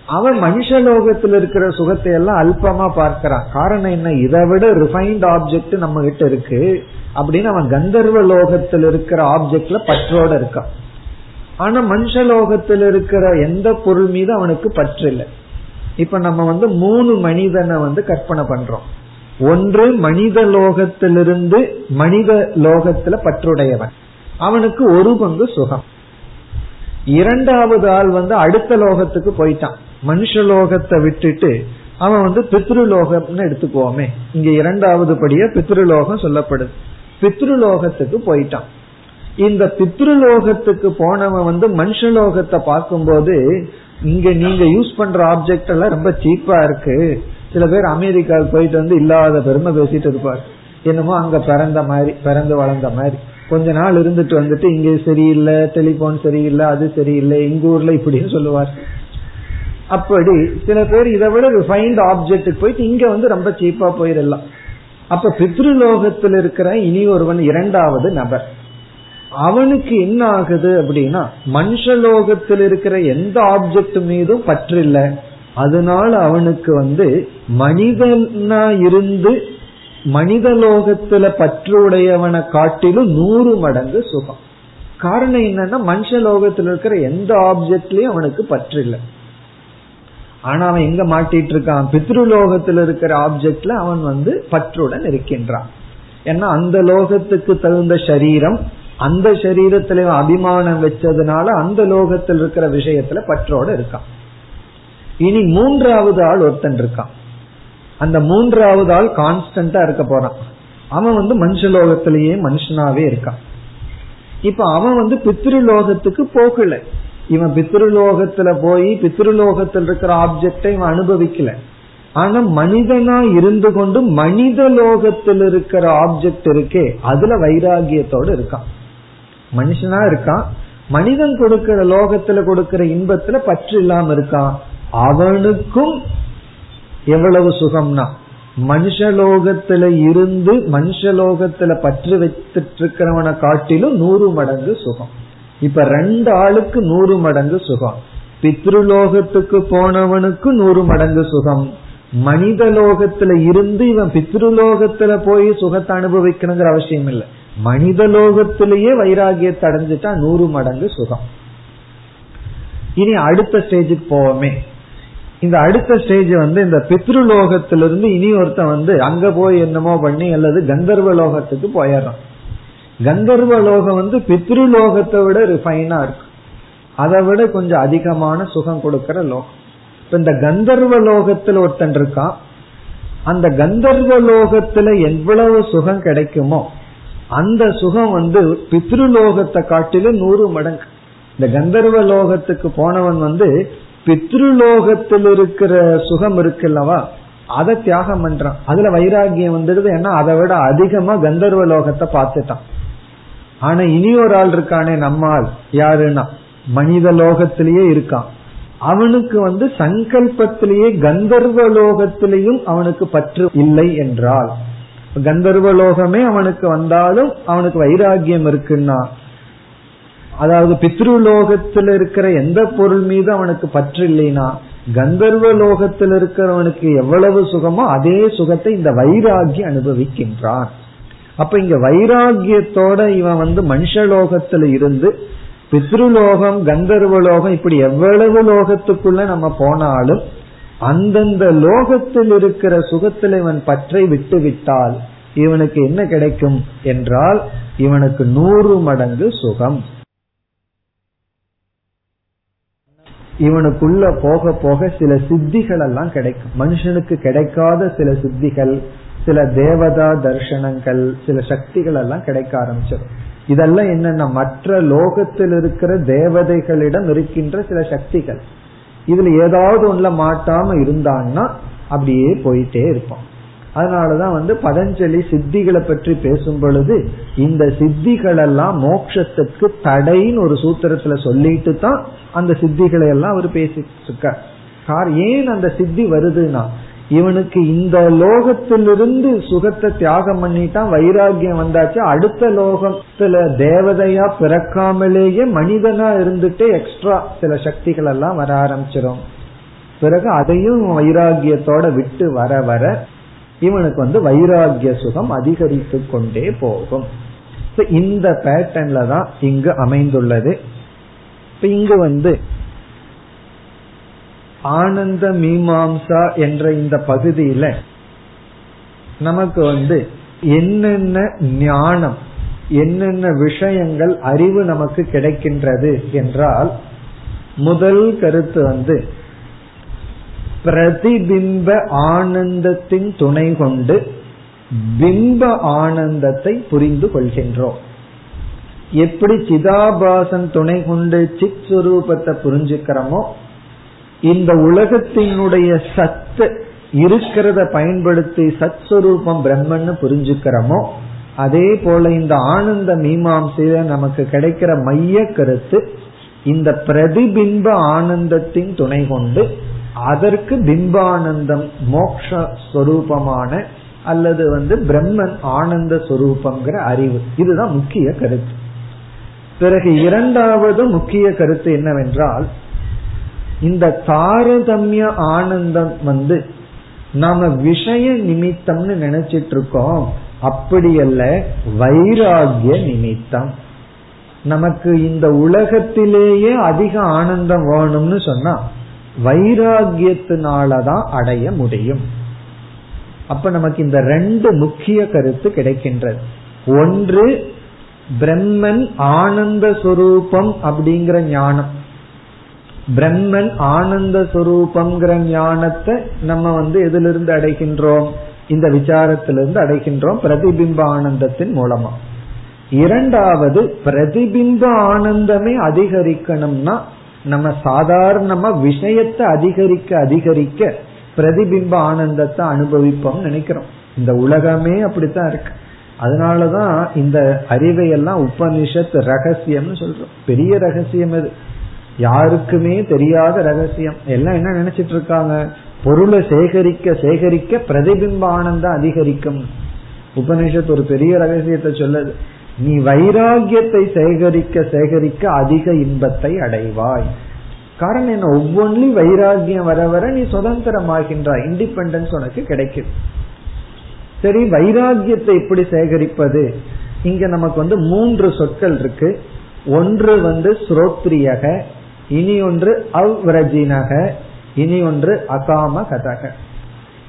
S1: அவன் மனுஷ லோகத்தில் இருக்கிற சுகத்தை எல்லாம் அல்பமா பார்க்கிறான். காரணம் என்ன? இதை விட ரிஃபைன்ட் ஆப்ஜெக்ட் நம்ம கிட்ட இருக்கு அப்படின்னு அவன் கந்தர்வ லோகத்தில் இருக்கிற ஆப்ஜெக்ட்ல பற்றோட இருக்கான். ஆனா மனுஷ லோகத்தில் இருக்கிற எந்த பொருள் மீது அவனுக்கு பற்று இல்லை. இப்ப நம்ம வந்து மூணு மனிதனை வந்து கற்பனை பண்றோம். ஒன்று மனித லோகத்திலிருந்து மனித லோகத்துல பற்றுடையவன். அவனுக்கு ஒரு பங்கு சுகம். இரண்டாவது ஆள் வந்து அடுத்த லோகத்துக்கு போயிட்டான். மனுஷ லோகத்தை விட்டுட்டு அவன் வந்து பித்ருலோகம்னு எடுத்துக்குவோமே. இங்க இரண்டாவது படிய பித்ருலோகம் சொல்லப்படுது. பித்ருலோகத்துக்கு போயிட்டான். இந்த பித்ருலோகத்துக்கு போனவன் வந்து மனுஷலோகத்தை பார்க்கும்போது இங்க நீங்க யூஸ் பண்ற ஆப்ஜெக்ட் எல்லாம் ரொம்ப சீப்பா இருக்கு. சில பேர் அமெரிக்காவுக்கு போயிட்டு வந்து இல்லாத பெருமை பேசிட்டு இருப்பார். என்னமோ அங்க பிறந்த மாதிரி பிறந்து வளர்ந்த மாதிரி. கொஞ்ச நாள் இருந்துட்டு வந்துட்டு இங்க சரியில்லை டெலிபோன் சரியில்லை அது சரியில்லை எங்க ஊர்ல இப்படின்னு சொல்லுவார். அப்படி சில பேர் இதை விட ரிஃபைன்ட் ஆப்ஜெக்டுக்கு போயிட்டு இங்க வந்து ரொம்ப சீப்பா போயிடலாம். அப்ப பித்ருலோகத்தில் இருக்கிற இனி ஒருவன் இரண்டாவது நபர். அவனுக்கு என்ன ஆகுது அப்படின்னா மனுஷலோகத்தில் இருக்கிற எந்த ஆப்ஜெக்ட் மீதும் பற்றில்ல அதனால அவனுக்கு வந்து மனிதனா இருந்து மனித லோகத்துல பற்று உடையவனை காட்டிலும் நூறு மடங்கு சுகம். காரணம் என்னன்னா மனுஷ லோகத்தில் இருக்கிற எந்த ஆப்ஜெக்ட்லயும் அவனுக்கு பற்று இல்லை. ஆனா அவன் எங்க மாட்டிட்டு இருக்கான்? பித்ருலோகத்தில் இருக்கிற ஆப்ஜெக்ட்ல அவன் வந்து பற்றுடன் இருக்கின்றான். ஏன்னா அந்த லோகத்துக்கு தகுந்த சரீரம் அந்த சரீரத்துல அபிமானம் வச்சதுனால அந்த லோகத்தில் இருக்கிற விஷயத்துல பற்றோட இருக்கான். இனி மூன்றாவது ஆள் ஒருத்தன் இருக்கான். அந்த மூன்றாவது ஆள் கான்ஸ்டன்டா இருக்க போறான். அவன் வந்து மனுஷலோகத்திலேயே மனுஷனாவே இருக்கான். இப்ப அவன் வந்து பித்ருலோகத்துக்கு போகல. இவன் பித்ருலோகத்துல போய் பித்ருலோகத்தில் இருக்கிற ஆப்ஜெக்டை இவன் அனுபவிக்கல. ஆனா மனிதனா இருந்து கொண்டு மனித லோகத்தில் இருக்கிற ஆப்ஜெக்ட் இருக்கே அதுல வைராகியத்தோடு இருக்கான். மனுஷனா இருக்கான். மனிதன் கொடுக்கிற லோகத்துல கொடுக்கிற இன்பத்துல பற்று இல்லாம இருக்கான். அவனுக்கும் எவ்வளவு சுகம்னா மனுஷலோகத்துல இருந்து மனுஷலோகத்துல பற்று வைத்துட்டு இருக்கிறவனை காட்டிலும் நூறு மடங்கு சுகம். இப்ப ரெண்டு ஆளுக்கு நூறு மடங்கு சுகம். பித்ருலோகத்துக்கு போனவனுக்கு நூறு மடங்கு சுகம். மனித லோகத்துல இருந்து இவன் பித்ருலோகத்துல போய் சுகத்தை அனுபவிக்கணுங்கிற அவசியம் இல்லை. மனித லோகத்திலேயே வைராகியத்தை அடைஞ்சிட்டா நூறு மடங்கு சுகம். இனி அடுத்த ஸ்டேஜுக்கு போவோமே. இந்த அடுத்த ஸ்டேஜ் வந்து இந்த பித்ருலோகத்திலிருந்து இனி ஒருத்தன் வந்து அங்க போய் என்னமோ பண்ணி அல்லது கந்தர்வ லோகத்துக்கு போயிடுறான். கந்தர்வ லோகம் வந்து பித்ருலோகத்தை விட ரிஃபைனா இருக்கு. அதை விட கொஞ்சம் அதிகமான சுகம் கொடுக்கிற லோகம். இப்ப இந்த கந்தர்வ லோகத்துல ஒருத்தன் இருக்கான். அந்த கந்தர்வ லோகத்துல எவ்வளவு சுகம் கிடைக்குமோ அந்த சுகம் வந்து பித்ருலோகத்தை காட்டிலும் நூறு மடங்கு. இந்த கந்தர்வ லோகத்துக்கு போனவன் வந்து பித்ருலோகத்தில் இருக்கிற சுகம் இருக்குல்லவா? அதை தியாகம் பண்றான். அதுல வைராகியம் வந்துடுது ஏன்னா அதை விட அதிகமா கந்தர்வ லோகத்தை பார்த்துட்டான். ஆனா இனி ஒரு ஆள் இருக்கானே நம்மால். யாருன்னா? மனித லோகத்திலேயே இருக்கான். அவனுக்கு வந்து சங்கல்பத்திலேயே கந்தர்வ லோகத்திலையும் அவனுக்கு பற்று இல்லை என்றால் கந்தர்வ லோகமே அவனுக்கு வந்தாலும் அவனுக்கு வைராகியம் இருக்குன்னா அதாவது பித்ருலோகத்தில் இருக்கிற எந்த பொருள் மீது அவனுக்கு பற்று இல்லைனா கந்தர்வ லோகத்தில் இருக்கிறவனுக்கு எவ்வளவு சுகமோ அதே சுகத்தை இந்த வைராகி அனுபவிக்கின்றான். அப்ப இங்க வைராகியத்தோட இவன் வந்து மனுஷலோகத்துல இருந்து பித்ருலோகம் கந்தர்வ லோகம் இப்படி எவ்வளவு லோகத்துக்குள்ள நம்ம போனாலும் அந்தந்த லோகத்தில் இருக்கிற சுகத்தில் இவன் பற்றை விட்டு விட்டால் இவனுக்கு என்ன கிடைக்கும் என்றால் இவனுக்கு நூறு மடங்கு சுகம். இவனுக்குள்ள போக போக சில சித்திகள் எல்லாம் கிடைக்கும். மனுஷனுக்கு கிடைக்காத சில சித்திகள் சில தேவதா தர்சனங்கள் சில சக்திகள் எல்லாம் கிடைக்க ஆரம்பிச்சிடும். இதெல்லாம் என்னென்ன மற்ற லோகத்தில் இருக்கிற தேவதைகளிடம் இருக்கின்ற சில சக்திகள். இதுல ஏதாவது ஒண்ணுல மாட்டாம இருந்தான்னா அப்படியே போயிட்டே இருப்பான். அதனாலதான் வந்து பதஞ்சலி சித்திகளை பற்றி பேசும் பொழுது இந்த சித்திகள் எல்லாம் மோட்சத்துக்கு தடைன்னு ஒரு சூத்திரத்துல சொல்லிட்டு தான் அந்த சித்திகளை எல்லாம் அவர் பேசிட்டு இருக்கார் ஏன் அந்த சித்தி வருதுன்னா இவனுக்கு இந்த லோகத்திலிருந்து சுகத்தை தியாகம் பண்ணிட்டான் வைராகியம் வந்தாச்சு அடுத்த லோகத்துல தேவதையா பிறக்காமலேயே மனிதனா இருந்துட்டு எக்ஸ்ட்ரா சில சக்திகள் எல்லாம் வர ஆரம்பிச்சிடும் பிறகு அதையும் வைராகியத்தோட விட்டு வர வர இவனுக்கு வந்து வைராகிய சுகம் அதிகரித்து கொண்டே போகும். இந்த பேட்டர்ன்ல தான் இங்கு அமைந்துள்ளது. இங்கு வந்து ஆனந்த மீமாம்சா என்ற இந்த பகுதியில நமக்கு வந்து என்னென்ன ஞானம் என்னென்ன விஷயங்கள் அறிவு நமக்கு கிடைக்கின்றது என்றால் முதல் கருத்து வந்து பிரதிபிம்ப ஆனந்தத்தின் துணை கொண்டு பிம்ப ஆனந்தத்தை புரிந்து கொள்கின்றோம். எப்படி சிதாபாசன் துணை கொண்டு சித் சுரூபத்தை புரிஞ்சுக்கிறோமோ இந்த உலகத்தினுடைய சத்து இருக்கிறத பயன்படுத்தி சத் சுரூபம் பிரம்மன்னு புரிஞ்சுக்கிறோமோ அதே போல இந்த ஆனந்த மீமாம்சையில நமக்கு கிடைக்கிற மைய கருத்து இந்த பிரதிபிம்ப ஆனந்தத்தின் துணை கொண்டு அதற்கு பிம்பானந்தம் மோக்ஷ ஸ்வரூபமான அல்லது வந்து பிரம்மன் ஆனந்த ஸ்வரூபங்கிற அறிவு. இதுதான் முக்கிய கருத்து. பிறகு இரண்டாவது முக்கிய கருத்து என்னவென்றால் இந்த தாரதமிய ஆனந்தம் வந்து நாம விஷய நிமித்தம்னு நினைச்சிட்டு இருக்கோம் அப்படி அல்ல வைராகிய நிமித்தம். நமக்கு இந்த உலகத்திலேயே அதிக ஆனந்தம் வேணும்னு சொன்னா வைராகியத்தினாலதான் அடைய முடியும். அப்ப நமக்கு இந்த ரெண்டு முக்கிய கருத்து கிடைக்கின்றது. ஒன்று பிரம்மன் ஆனந்த சுரூபம் அப்படிங்கிற ஞானம். பிரம்மன் ஆனந்த சுரூபம்ங்கிற ஞானத்தை நம்ம வந்து எதிலிருந்து அடைகின்றோம்? இந்த விசாரத்திலிருந்து அடைகின்றோம் பிரதிபிம்ப ஆனந்தத்தின் மூலமா. இரண்டாவது பிரதிபிம்ப ஆனந்தமே அதிகரிக்கணும்னா நம்ம சாதாரணமா விஷயத்தை அதிகரிக்க அதிகரிக்க பிரதிபிம்ப ஆனந்தத்தை அனுபவிப்போம் நினைக்கிறோம். இந்த உலகமே அப்படித்தான் இருக்கு. அதனாலதான் இந்த அறிவை எல்லாம் உபனிஷத் ரகசியம்னு சொல்றோம். பெரிய ரகசியம் அது. யாருக்குமே தெரியாத ரகசியம். எல்லாம் என்ன நினைச்சிட்டு இருக்காங்க? பொருளை சேகரிக்க சேகரிக்க பிரதிபிம்ப ஆனந்தம் அதிகரிக்கும். உபனிஷத் ஒரு பெரிய ரகசியத்தை சொல்லுது. நீ வைராகியத்தை சேகரிக்க சேகரிக்க அதிக இன்பத்தை அடைவாய். காரணம் என்ன? ஒவ்வொன்றிலும் வைராகியம் வர வர நீ சுதந்திரமாகின்றாய். இண்டிபெண்டன்ஸ் உனக்கு கிடைக்குது. சரி வைராகியத்தை எப்படி சேகரிப்பது? இங்க நமக்கு வந்து மூன்று சொற்கள் இருக்கு. ஒன்று வந்து ஸ்ரோத்ரியக இனி ஒன்று அவ்ரஜினக இனி ஒன்று அகாம கதக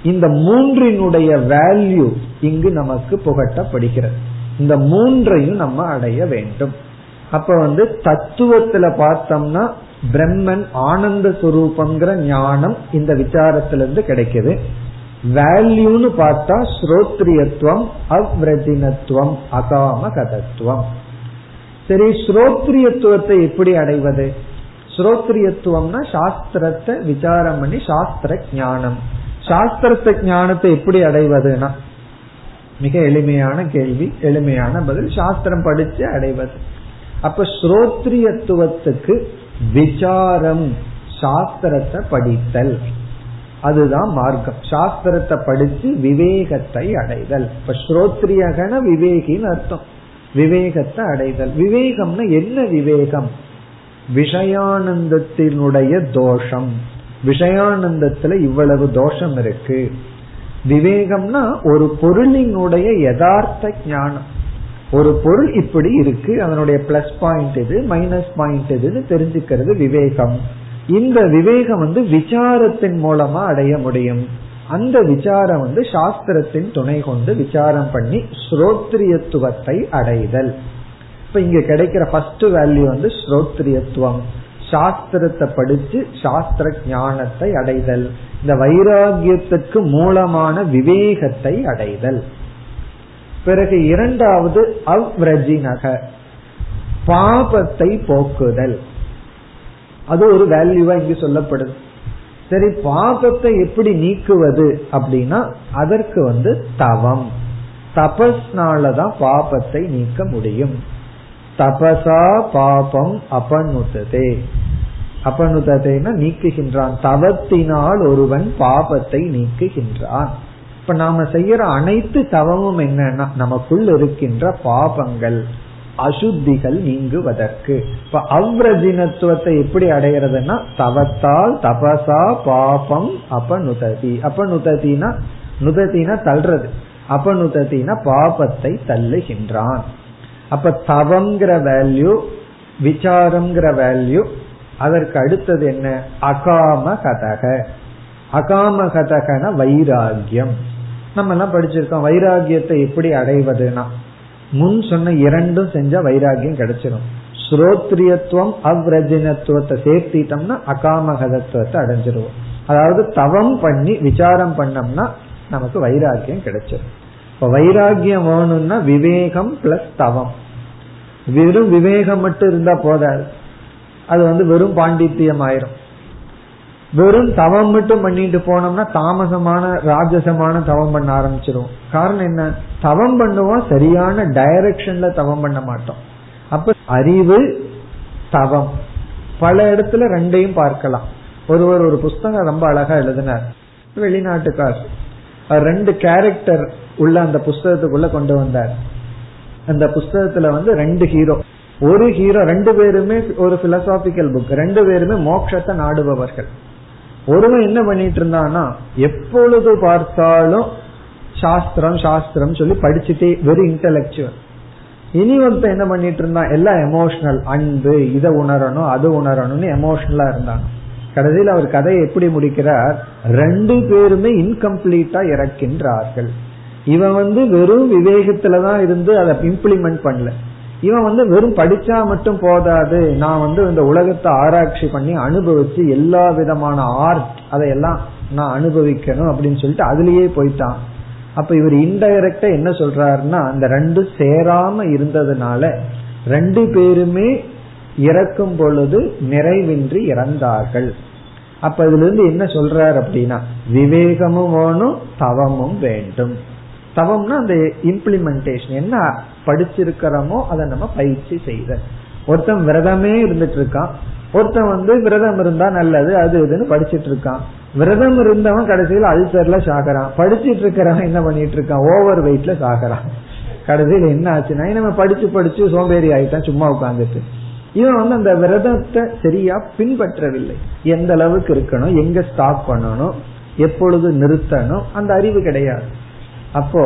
S1: இந்த மூன்றினுடைய வேல்யூ இங்கு நமக்கு புகட்டப்படுகிறது. இந்த மூன்றையும் நம்ம அடைய வேண்டும். அப்ப வந்து தத்துவத்துல பார்த்தோம்னா பிரம்மன் ஆனந்த சுரூபங்கிற ஞானம் இந்த விசாரத்திலிருந்து கிடைக்குது. வேல்யூன்னு பார்த்தா ஸ்ரோத்ரியத்துவம் அவ்ரஜினத்துவம் அகாம கதத்துவம் சரி ஸ்ரோத்ரியத்துவத்தை எப்படி அடைவது? ஸ்ரோத்ரியத்துவம்னா சாஸ்திரத்தை விசாரம் பண்ணி சாஸ்திர ஞானம். சாஸ்திரத்தை ஞானத்தை எப்படி அடைவதுன்னா மிக எளிமையான கேள்வி எளிமையான பதில் சாஸ்திரம் படிச்சு அடைவது. அப்ப ஸ்ரோத்ரியத்துவத்துக்கு விசாரம் சாஸ்திரத்தை படித்தல். அதுதான் மார்க்கம். சாஸ்திரத்தை படித்து விவேகத்தை அடைதல். இப்ப ஸ்ரோத்ரியகன விவேகின்னு அர்த்தம். விவேகத்தை அடைதல். விவேகம்னா என்ன விவேகம்? விஷயானந்தத்தினுடைய தோஷம். விஷயானந்தத்துல இவ்வளவு தோஷம் இருக்கு. விவேகம்னா ஒரு பொருளினுடைய யதார்த்த ஞானம். ஒரு பொருள் இப்படி இருக்கு அதனுடைய பிளஸ் பாயிண்ட் இது மைனஸ் பாயிண்ட் இதுன்னு தெரிஞ்சுக்கிறது விவேகம். இந்த விவேகம் வந்து விசாரத்தின் மூலமா அடைய முடியும். அந்த விசாரம் வந்து சாஸ்திரத்தின் துணை கொண்டு விசாரம் பண்ணி ஸ்ரோத்ரியத்துவத்தை அடைதல். இப்ப இங்க கிடைக்கிற ஃபர்ஸ்ட் வேல்யூ வந்து ஸ்ரோத்ரியத்துவம். சாஸ்திரத்தை படிச்சு சாஸ்திர ஞானத்தை அடைதல். இந்த வைராகியத்துக்கு மூலமான விவேகத்தை அடைதல். பிறகு இரண்டாவது அவ்ரஜினக பாபத்தை போக்குதல். அது ஒரு வேல்யூவா இங்கு சொல்லப்படுது. சரி பாபத்தை எப்படி நீக்குவது அப்படின்னா அதற்கு வந்து தவம். தபஸ்னாலதான் பாபத்தை நீக்க முடியும். தபசா பாபம் அபனுத்ததே அபனுததைனா நீக்குகின்றான். தவத்தினால் ஒருவன் பாபத்தை நீக்குகின்றான். இப்ப நாம செய்யற அனைத்து தவமும் என்னன்னா நமக்குள் இருக்கின்ற பாபங்கள் அசுத்திகள் நீங்குவதற்கு. இப்ப அவ்ரஜினத்துவத்தை எப்படி அடைகிறதுனா தவத்தால் தபசா பாபம் அபனுததி. அபனுததினா நுதத்தினா தள்ளுறது. அபனுதத்தினா பாபத்தை தள்ளுகின்றான். அப்ப தவங்கிற வேல்யூ விசாரம்ங்கிற வேல்யூ அதற்கு அடுத்தது என்ன? அகாம கதக. அகாம கதகன வைராகியம். நம்ம எல்லாம் படிச்சிருக்கோம். வைராகியத்தை எப்படி அடைவதுனா முன் சொன்ன இரண்டும் செஞ்சா வைராகியம் கிடைச்சிடும் ஸ்ரோத்ரியத்துவம் அவ்ரஜினத்துவத்தை சேர்த்திட்டோம்னா அகாமகதத்துவத்தை அடைஞ்சிருவோம். அதாவது தவம் பண்ணி விசாரம் பண்ணோம்னா நமக்கு வைராகியம் கிடைச்சிடும் இப்ப வைராகியம் வேணும்னா விவேகம் பிளஸ் தவம். வெறும் விவேகம் மட்டும் இருந்தா போதாது. அது வந்து வெறும் பாண்டித்தியம் ஆயிரும் வெறும் தவம் மட்டும் பண்ணிட்டு போனோம்னா தாமசமான ராஜசமான தவம் பண்ண ஆரம்பிச்சிருவோம். காரணம் என்ன? தவம் பண்ணுவோம் சரியான டைரக்ஷன்ல தவம் பண்ண மாட்டோம். அப்ப அறிவு தவம். பல இடத்துல ரெண்டையும் பார்க்கலாம். ஒருவர் ஒரு புஸ்தகம் ரொம்ப அழகா எழுதினார். வெளிநாட்டுக்கார். ரெண்டு கேரக்டர் உள்ள அந்த புஸ்தகத்துக்குள்ள கொண்டு வந்தார். அந்த புஸ்தகத்துல வந்து ரெண்டு ஹீரோ ஒரு ஹீரோ ரெண்டு பேருமே ஒரு பிலசாபிக்கல் புக் ரெண்டு பேருமே மோட்சத்தை நாடுபவர்கள். ஒருவன் என்ன பண்ணிட்டு இருந்தான்னா எப்பொழுது பார்த்தாலும் சாஸ்திரம் சாஸ்திரம் சொல்லி படிச்சுட்டே வெரி இன்டலெக்சுவல் இனி ஒருத்தன் என்ன பண்ணிட்டு இருந்தான் எல்லாம் எமோஷனல் அன்பு இதை உணரணும் அது உணரணும்னு எமோஷனலா இருந்தான். கடைசியில் அவர் கதையை எப்படி முடிக்கிறார்? ரெண்டு பேருமே இன்கம்ப்ளீட்டா இறக்கின்றார்கள். இவன் வந்து வெறும் விவேகத்துலதான் இருந்து அதை இம்ப்ளிமெண்ட் பண்ணல. இவன் வந்து வெறும் படிச்சா மட்டும் போதாது. நான் வந்து இந்த உலகத்தை ஆராய்ச்சி பண்ணி அனுபவிச்சு எல்லா விதமான ஆர்ட் அதையெல்லாம் நான் அனுபவிக்கணும் அப்படின்னு சொல்லிட்டு அதுலயே போயிட்டான். அப்ப இவர் இன்டைரக்டா என்ன சொல்றாருன்னா அந்த ரெண்டு சேராம இருந்ததுனால ரெண்டு பேருமே இறக்கும் பொழுது நிறைவின்றி இறந்தார்கள். அப்ப இதுல இருந்து என்ன சொல்றாரு அப்படின்னா விவேகமும் வேணும் தவமும் வேண்டும். தவம்னா அந்த இம்ப்ளிமெண்டேஷன் என்ன படிச்சிருக்கிறோமோ அதை நம்ம பயிற்சி செய்த ஒருத்தன் விரதமே இருந்துட்டு இருக்கான் ஒருத்தன் வந்து விரதம் இருந்தா நல்லது அது இதுன்னு படிச்சிட்டு இருக்கான் விரதம் இருந்தவன் கடைசியில் அல்சர்ல சாகிறான். படிச்சிட்டு இருக்கிறவன் என்ன பண்ணிட்டு இருக்கான் ஓவர் வெயிட்ல சாகிறான். கடைசியில் என்ன ஆச்சுன்னா நம்ம படிச்சு படிச்சு சோம்பேறி ஆயிட்டான் சும்மா உட்காந்துட்டு இவன் வந்து அந்த விரதத்தை சரியா பின்பற்றவில்லை. எந்த அளவுக்கு இருக்கணும் எங்க ஸ்டாப் பண்ணணும் எப்பொழுது நிறுத்தணும் அந்த அறிவு கிடையாது. அப்போ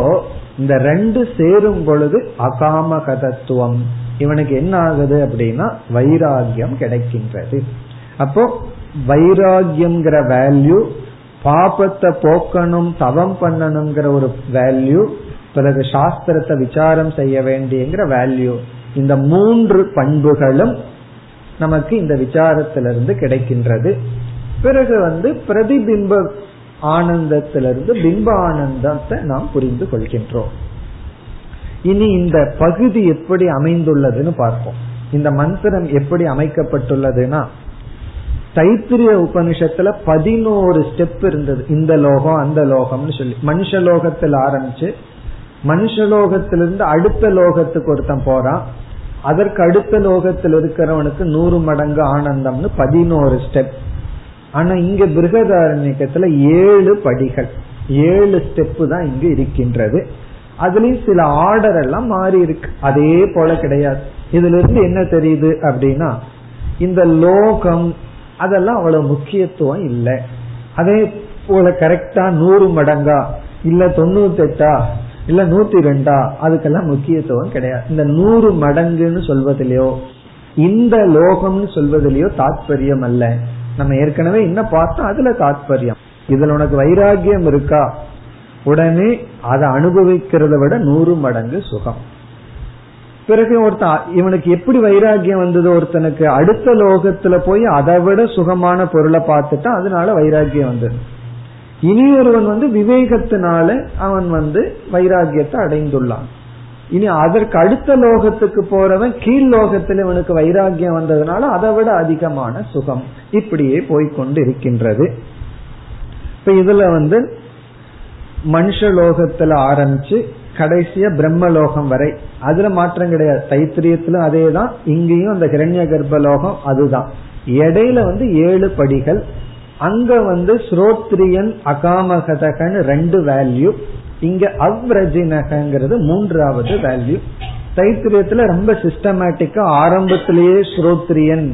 S1: இந்த ரெண்டு சேரும் பொழுது அகாமகதத்துவம். இவனுக்கு என்ன ஆகுது அப்படின்னா வைராகியம் கிடைக்கின்றது. அப்போ வைராகியம்ங்கிற வேல்யூ பாபத்தை போக்கணும் தவம் பண்ணணுங்கிற ஒரு வேல்யூ பிறகு சாஸ்திரத்தை விசாரம் செய்ய வேண்டியங்கிற வேல்யூ இந்த மூன்று பண்புகளும் நமக்கு இந்த விசாரத்திலிருந்து கிடைக்கின்றது. பிறகு வந்து பிரதிபிம்ப ஆனந்தத்திலிருந்து பிம்ப ஆனந்தத்தை நாம் புரிந்து கொள்கின்றோம். இனி இந்த பகுதி எப்படி அமைந்துள்ளதுன்னு பார்ப்போம். இந்த மந்திரம் எப்படி அமைக்கப்பட்டுள்ளதுன்னா தைத்திரிய உபனிஷத்துல பதினோரு ஸ்டெப் இருந்தது. இந்த லோகம் அந்த லோகம்னு சொல்லி. மனுஷ லோகத்தில் ஆரம்பிச்சு மனுஷலோகத்திலிருந்து அடுத்த லோகத்துக்கு ஒருத்தன் போறான். அதற்கு அடுத்த லோகத்தில் இருக்கிறவனுக்கு நூறு மடங்கு ஆனந்தம்னு பதினோரு ஸ்டெப் ஆனா இங்க பிருகதாரண்யத்துல ஏழு படிகள். ஏழு ஸ்டெப்பு தான் இங்கு இருக்கின்றது. அதுலயும் சில ஆர்டர் எல்லாம் மாறி இருக்கு. அதே போல கிடையாது. இதுல இருந்து என்ன தெரியுது அப்படின்னா இந்த லோகம் அதெல்லாம் அவ்வளவு முக்கியத்துவம் இல்லை. அதே போல கரெக்டா நூறு மடங்கா இல்ல தொண்ணூத்தி எட்டா இல்ல நூத்தி ரெண்டா அதுக்கெல்லாம் முக்கியத்துவம் கிடையாது. இந்த நூறு மடங்குன்னு சொல்வதிலையோ இந்த லோகம்னு சொல்வதிலேயோ தாத்பரியம் அல்ல. நம்ம ஏற்கனவே என்ன பார்த்தோம் அதுல தாத்பரியம். இதுல உனக்கு வைராகியம் இருக்கா? உடனே அதை அனுபவிக்கிறத விட நூறு மடங்கு சுகம். பிறகு ஒருத்தன் இவனுக்கு எப்படி வைராகியம் வந்தது ஒருத்தனுக்கு? அடுத்த லோகத்துல போய் அதை விட சுகமான பொருளை பார்த்துட்டா அதனால வைராகியம் வந்தது. இனி ஒருவன் வந்து விவேகத்தினால அவன் வந்து வைராகியத்தை அடைந்துள்ளான். இனி அதற்கு அடுத்த லோகத்துக்கு போறவன் கீழ் லோகத்தில் இவனுக்கு வைராகியம் வந்ததுனால அதை விட அதிகமான சுகம் இப்படியே போய்கொண்டு இருக்கின்றது இப்ப இதுல வந்து மனுஷலோகத்துல ஆரம்பிச்சு கடைசியா பிரம்மலோகம் வரை. அதுல மாற்றம் கிடையாது. தைத்திரியத்திலும் அதே தான் இங்கேயும் அந்த கிரண்ய கர்ப்பலோகம் அதுதான். இடையில வந்து ஏழு படிகள் அங்க வந்து ஸ்ரோத்ரியன் அகாமகதகன் ரெண்டு வேல்யூ இங்க அவ்ரஜினகங்கிறது மூன்றாவது வேல்யூ தைத்திரியத்துல ரொம்ப சிஸ்டமேட்டிக்கா ஆரம்பத்திலேயே ஸ்ரோத்ரியன்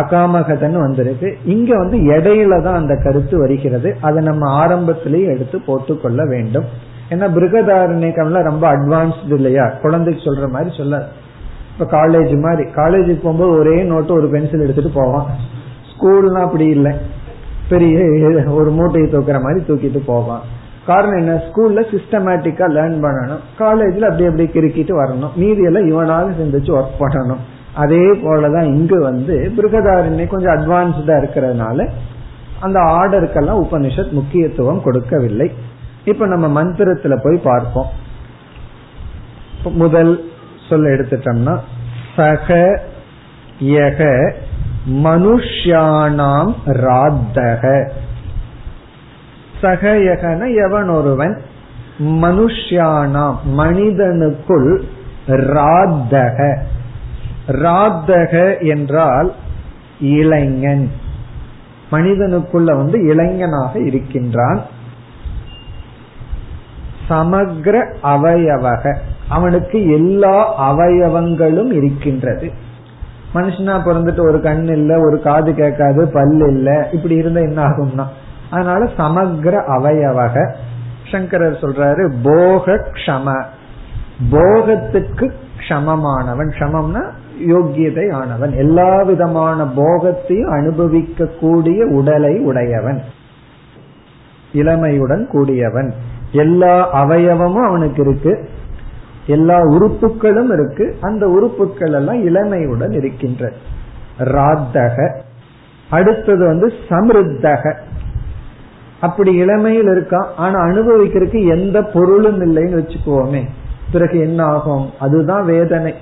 S1: அகாமகதன் வந்திருக்கு. இங்க வந்து இடையில தான் அந்த கருத்து வருகிறது. அதை நம்ம ஆரம்பத்திலேயே எடுத்து போட்டுக்கொள்ள வேண்டும். ஏன்னா பிருகதாரண்யக்கம்லாம் ரொம்ப அட்வான்ஸ்டு இல்லையா? குழந்தைக்கு சொல்ற மாதிரி சொல்ல இப்ப காலேஜ் மாதிரி. காலேஜுக்கு போகும்போது ஒரே நோட்டு ஒரு பென்சில் எடுத்துட்டு போவான். ஸ்கூல்னா அப்படி இல்லை. பெரிய ஒரு மூட்டையை தூக்குற மாதிரி தூக்கிட்டு போவான். காரணம் என்ன? ஸ்கூல்ல சிஸ்டமேட்டிக்கா லேர்ன் பண்ணணும். காலேஜ்ல அப்படி அப்படி கிறுக்கிட்டு வரணும். மீதியெல்லாம் இவனாக சிந்திச்சு ஒர்க் பண்ணணும். அதே போலதான் இங்கு வந்து பிருகதாரண்ய கொஞ்சம் அட்வான்ஸ்டா இருக்கிறதுனால அந்த ஆர்டருக்கெல்லாம் உபனிஷத் முக்கியத்துவம் கொடுக்கவில்லை. இப்ப நம்ம மந்திரத்துல போய் பார்ப்போம். முதல் சொல்ல எடுத்துட்டோம்னா சக யக மனுஷ்யானாம் ராத்தக. சகயகன எவன் ஒருவன் மனுஷ்யானாம் மனிதனுக்குள் ராத்தக. ராத்தக என்றால் இளைஞன். மனிதனுக்குள்ள வந்து இளைஞனாக இருக்கின்றான். சமக்ர அவயவக. அவனுக்கு எல்லா அவயவங்களும் இருக்கின்றது. மனுஷனா பிறந்துட்டு ஒரு கண் இல்ல ஒரு காது கேட்காது பல் இல்ல இப்படி இருந்தா என்ன ஆகும்னா? அதனால சமக்ர அவயவக சங்கரர் சொல்றாரு போக க்ஷம. போகத்துக்கு க்ஷமமானவன். க்ஷமம்னா யோக்கியதை ஆனவன். எல்லா விதமான போகத்தையும் அனுபவிக்க கூடிய உடலை உடையவன். இளமையுடன் கூடியவன். எல்லா அவயவமும் அவனுக்கு இருக்கு. எல்லா உறுப்புகளும் இருக்கு. அந்த உறுப்புகள் எல்லாம் இளமையுடன் இருக்கின்ற. ராத்தக. அடுத்தது வந்து சமிருத்தக. அப்படி இளமையில் இருக்கான் ஆனா அனுபவிக்கிறதுக்கு எந்த பொருளும் இல்லைன்னு வச்சுக்குவோமே. பிறகு என்ன ஆகும் அதுதான் வேதனை.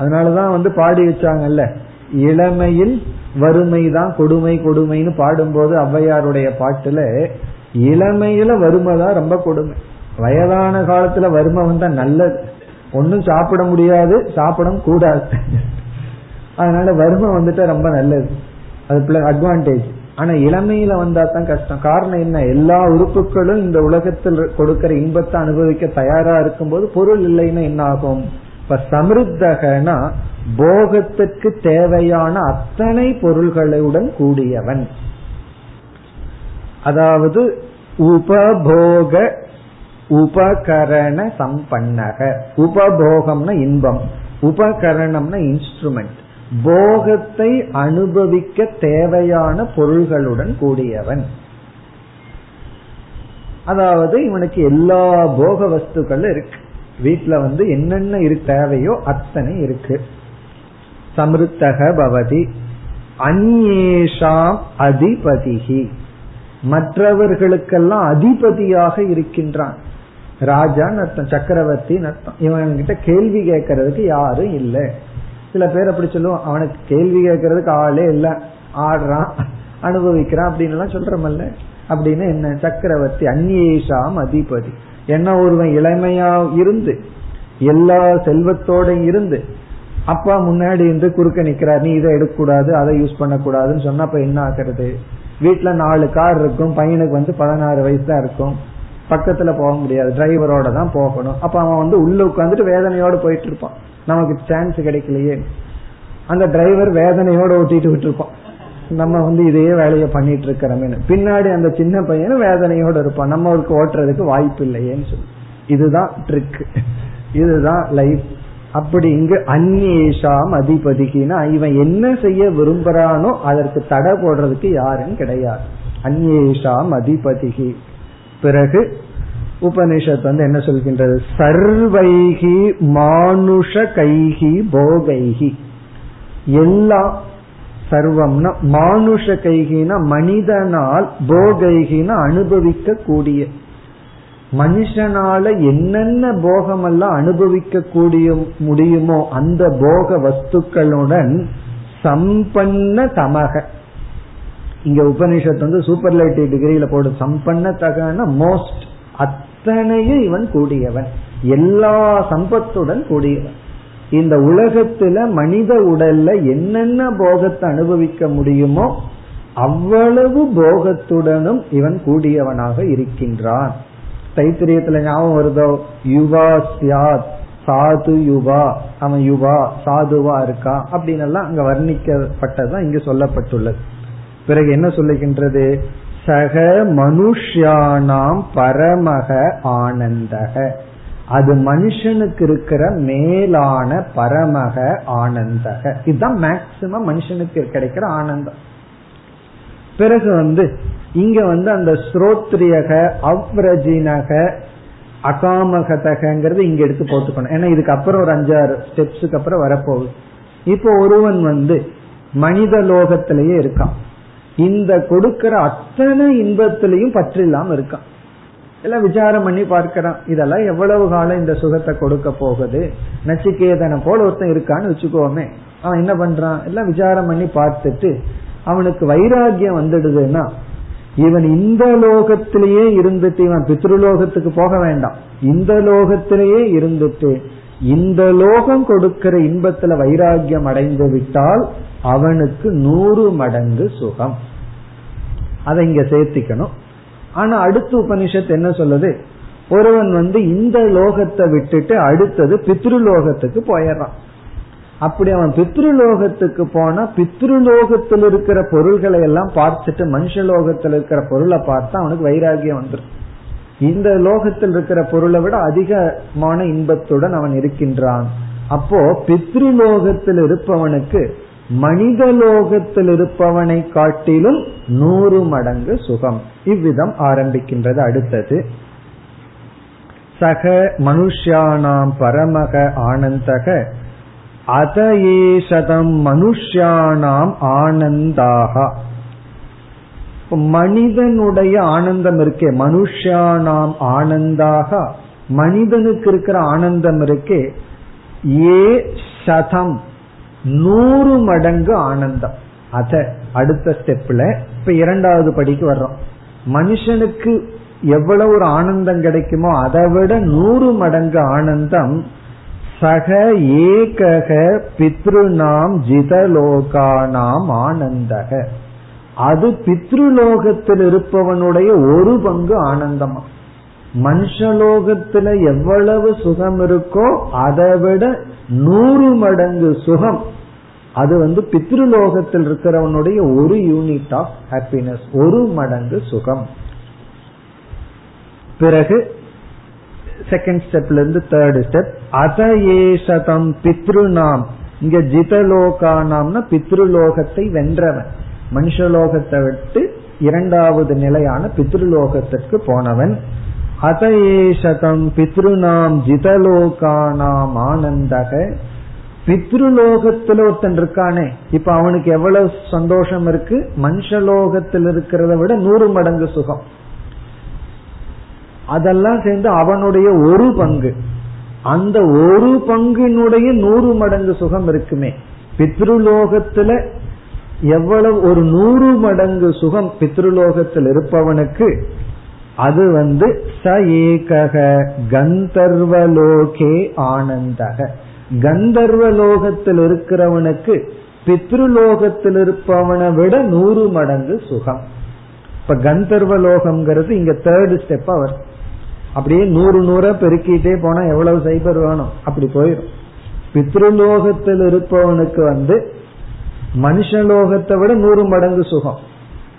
S1: அதனாலதான் வந்து பாடி வச்சாங்கல்ல. இளமையில் வறுமை தான் கொடுமை கொடுமைன்னு பாடும்போது ஔவையாருடைய பாட்டுல இளமையில வறுமை தான் ரொம்ப கொடுமை. வயதான காலத்துல வறுமை வந்தா நல்லது. ஒன்னும் சாப்பிட முடியாது சாப்பிட கூடாது. அதனால வறுமை வந்துட்டா ரொம்ப நல்லது. அது அட்வான்டேஜ் ஆனா இளமையில வந்தா தான் கஷ்டம். காரணம் என்ன? எல்லா உறுப்புகளும் இந்த உலகத்தில் கொடுக்கிற இன்பத்தை அனுபவிக்க தயாரா இருக்கும்போது பொருள் இல்லைன்னா என்ன ஆகும்? இப்ப சமிருத்தகனா போகத்திற்கு தேவையான அத்தனை பொருள்களுடன் கூடியவன். அதாவது உபபோக உபகரண சம்பன்னக. உபபோகம்னா இன்பம். உபகரணம்னா இன்ஸ்ட்ருமெண்ட் போகத்தை அனுபவிக்க தேவையான பொருள்களுடன் கூடியவன். அதாவது இவனுக்கு எல்லா போக வஸ்துக்களும் இருக்கு. வீட்டுல வந்து என்னென்ன இரு தேவையோ அத்தனை இருக்கு. சமிருத்தக பவதி. அந்நேஷாம் அதிபதிகி மற்றவர்களுக்கெல்லாம் அதிபதியாக இருக்கின்றான். ராஜான்னு அர்த்தம் சக்கரவர்த்தி அர்த்தம் இவன் கிட்ட கேள்வி கேட்கறதுக்கு யாரும் இல்லை. சில பேர் அப்படி சொல்லுவோம் அவனுக்கு கேள்வி கேட்கறதுக்கு ஆளே இல்ல. ஆடுறான் அனுபவிக்கிறான் அப்படின்னு எல்லாம் சொல்றமல்ல. அப்படின்னு என்ன சக்கரவர்த்தி அந்நேஷாம் அதிபதி. என்ன ஒருவன் இளமையா இருந்து எல்லா செல்வத்தோட இருந்து அப்பா முன்னாடி இருந்து குறுக்க நிக்கிறார் நீ இதை எடுக்கக்கூடாது அதை யூஸ் பண்ணக்கூடாதுன்னு சொன்னா அப்ப என்ன ஆகிறது? வீட்டுல நாலு கார் இருக்கும் பையனுக்கு வந்து பதினாறு வயசு தான் இருக்கும். பக்கத்துல போக முடியாது. டிரைவரோட தான் போகணும். அப்ப அவன் வந்து உள்ள உட்காந்துட்டு வேதனையோட போயிட்டு இருப்பான். நமக்கு சான்ஸ் கிடைக்கலையே. அந்த டிரைவர் வேதனையோட ஓட்டிட்டு விட்டுருப்பான். நம்ம வந்து இதே வேலையை பண்ணிட்டு இருக்கிறோமேனு. பின்னாடி அந்த சின்ன பையனும் வேதனையோட இருப்பான். நம்மளுக்கு ஓட்டுறதுக்கு வாய்ப்பு இல்லையேன்னு சொல்லி. இதுதான் ட்ரிக் இதுதான் லைஃப் அப்படி இங்கு அந்நேஷாம் அதிபதிக்குனா இவன் என்ன செய்ய விரும்புறானோ அதற்கு தடை போடுறதுக்கு யாரும் கிடையாது. அந்நேஷாம் அதிபதிகி. பிறகு உபனிஷத் வந்து என்ன சொல்கின்றது? சர்வைகி மானுஷ கைகி போகைகி எல்லாம் சர்வம்னா மானுஷ கைகினா மனிதனால் போகைகினா அனுபவிக்க கூடிய மனுஷனால என்னென்ன போகமெல்லாம் அனுபவிக்க கூடிய முடியுமோ அந்த போக வஸ்துக்களுடன் சம்பன்ன தமக. இங்க உபனிஷத்து வந்து சூப்பர்லைட்டிவ் டிகிரியில போடு. சம்பன்ன தகன மோஸ்ட் அத்தனையும் இவன் கூடியவன். எல்லா சம்பத்துடன் கூடியவன். இந்த உலகத்துல மனித உடல்ல என்னென்ன போகத்தை அனுபவிக்க முடியுமோ அவ்வளவு போகத்துடனும் இவன் கூடியவனாக இருக்கின்றான். தைத்திரியத்துல ஞாபகம் வருதோ? யுவா சியாத் சாது யுவா. அவன் யுவா சாதுவா இருக்கா? அப்படின்னு எல்லாம் அங்க வர்ணிக்கப்பட்டதுதான் இங்கு சொல்லப்பட்டுள்ளது. பிறகு என்ன சொல்லுகின்றது? சக மனுஷியானாம் பரமக ஆனந்தக. அது மனுஷனுக்கு இருக்கிற மேலான பரமக ஆனந்தக. இதுதான் மேக்சிமம் மனுஷனுக்கு கிடைக்கிற ஆனந்தம். பிறகு வந்து இங்க வந்து அந்த ஸ்ரோத்ரியக அவ்ரஜினக அகாமகதகங்கிறது இங்க எடுத்து போட்டுக்கணும். ஏன்னா இதுக்கு அப்புறம் ஒரு அஞ்சாறு ஸ்டெப்ஸுக்கு அப்புறம் வரப்போகுது. இப்போ ஒருவன் வந்து மனித லோகத்திலேயே இருக்கான். இந்த கொடுக்கிற அத்தனை இன்பத்திலையும் பற்று இல்லாம இருக்கான். எல்லாம் விசாரம் பண்ணி பார்க்கிறான். இதெல்லாம் எவ்வளவு காலம் இந்த சுகத்தை கொடுக்க போகுது? நச்சிகேதனை போல ஒருத்தன் இருக்கான்னு வச்சுக்கோமே. அவன் என்ன பண்றான்? எல்லாம் விசாரம் பண்ணி பார்த்துட்டு அவனுக்கு வைராகியம் வந்துடுதுன்னா இவன் இந்த லோகத்திலேயே இருந்துட்டு இவன் பித்ருலோகத்துக்கு போக வேண்டாம். இந்த லோகத்திலேயே இருந்துட்டு இந்த லோகம் கொடுக்கிற இன்பத்துல வைராகியம் அடைந்து விட்டால் அவனுக்கு நூறு மடங்கு சுகம். அதை இங்க சேர்த்திக்கணும். ஆனா அடுத்த உபனிஷத்து என்ன சொல்லுது? ஒருவன் வந்து இந்த லோகத்தை விட்டுட்டு அடுத்தது பித்ருலோகத்துக்கு போயிடுறான். அப்படி அவன் பித்ருலோகத்துக்கு போனா பித்ருலோகத்தில் இருக்கிற பொருள்களை எல்லாம் பார்த்துட்டு மனுஷலோகத்தில் இருக்கிற பொருளை பார்த்தா அவனுக்கு வைராகியம் வந்துடும் இந்த லோகத்தில் இருக்கிற பொருளை விட அதிகமான இன்பத்துடன் அவன் இருக்கின்றான். அப்போ பித்ருலோகத்தில் இருப்பவனுக்கு மனித லோகத்தில் இருப்பவனை காட்டிலும் நூறு மடங்கு சுகம். இவ்விதம் ஆரம்பிக்கின்றது அடுத்தது. சக மனுஷியானாம் பரமக ஆனந்தக அதஏசதம் மனுஷியானாம் ஆனந்தாக. மனிதனுடைய ஆனந்தம் இருக்கே மனுஷியானாம் ஆனந்தாக. மனிதனுக்கு இருக்கிற ஆனந்தம் இருக்கே ஏ சதம். நூறு மடங்கு ஆனந்தம். அத அடுத்த ஸ்டெப்ல இப்ப இரண்டாவது படிக்கு வர்றோம். மனுஷனுக்கு எவ்வளவு ஒரு ஆனந்தம் கிடைக்குமோ அதை விட நூறு மடங்கு ஆனந்தம் சக ஏகக பித்ருநாம் ஜிதலோகானாம் ஆனந்தக. அது பித்ருலோகத்தில் இருப்பவனுடைய ஒரு பங்கு ஆனந்தமா. மனுஷலோகத்துல எவ்வளவு சுகம் இருக்கோ அதை விட நூறு மடங்கு சுகம். அது வந்து பித்ருலோகத்தில் இருக்கிறவனுடைய ஒரு யூனிட் ஆஃப் ஹாப்பினஸ் ஒரு மடங்கு சுகம். பிறகு செகண்ட் ஸ்டெப்ல இருந்து தேர்ட் ஸ்டெப் அத ஏசதம் பித்ருநாம் இங்க ஜிதலோகானாம்னா பித்ருலோகத்தை வென்றவன். மனுஷலோகத்தை விட்டு இரண்டாவது நிலையான பித்ருலோகத்திற்கு போனவன். அத ஏசதம் பித்ருநாம் ஜிதலோகானாம் ஆனந்தக. பித்ருலோகத்துல ஒருத்தன் இருக்கானே இப்ப அவனுக்கு எவ்வளவு சந்தோஷம் இருக்கு? மனுஷலோகத்தில் இருக்கிறத விட நூறு மடங்கு சுகம். அதெல்லாம் சேர்ந்து அவனுடைய ஒரு பங்கு. அந்த ஒரு பங்கினுடைய நூறு மடங்கு சுகம் இருக்குமே. பித்ருலோகத்துல எவ்வளவு ஒரு நூறு மடங்கு சுகம் பித்ருலோகத்தில் இருப்பவனுக்கு அது வந்து ச ஏகக கந்தர்வலோகே ஆனந்தக. கந்தர்வலோகத்தில் இருக்கிறவனுக்கு பித்ருலோகத்தில் இருப்பவனை விட நூறு மடங்கு சுகம். இப்ப கந்தர்வலோகம்ங்கிறது இங்க தேர்ட் ஸ்டெப் அவர் அப்படியே நூறு நூறா பெருக்கிட்டே போனா எவ்வளவு சைபர் வேணும்? அப்படி போயிடும். பித்ருலோகத்தில் இருப்பவனுக்கு வந்து மனுஷலோகத்தை விட நூறு மடங்கு சுகம்.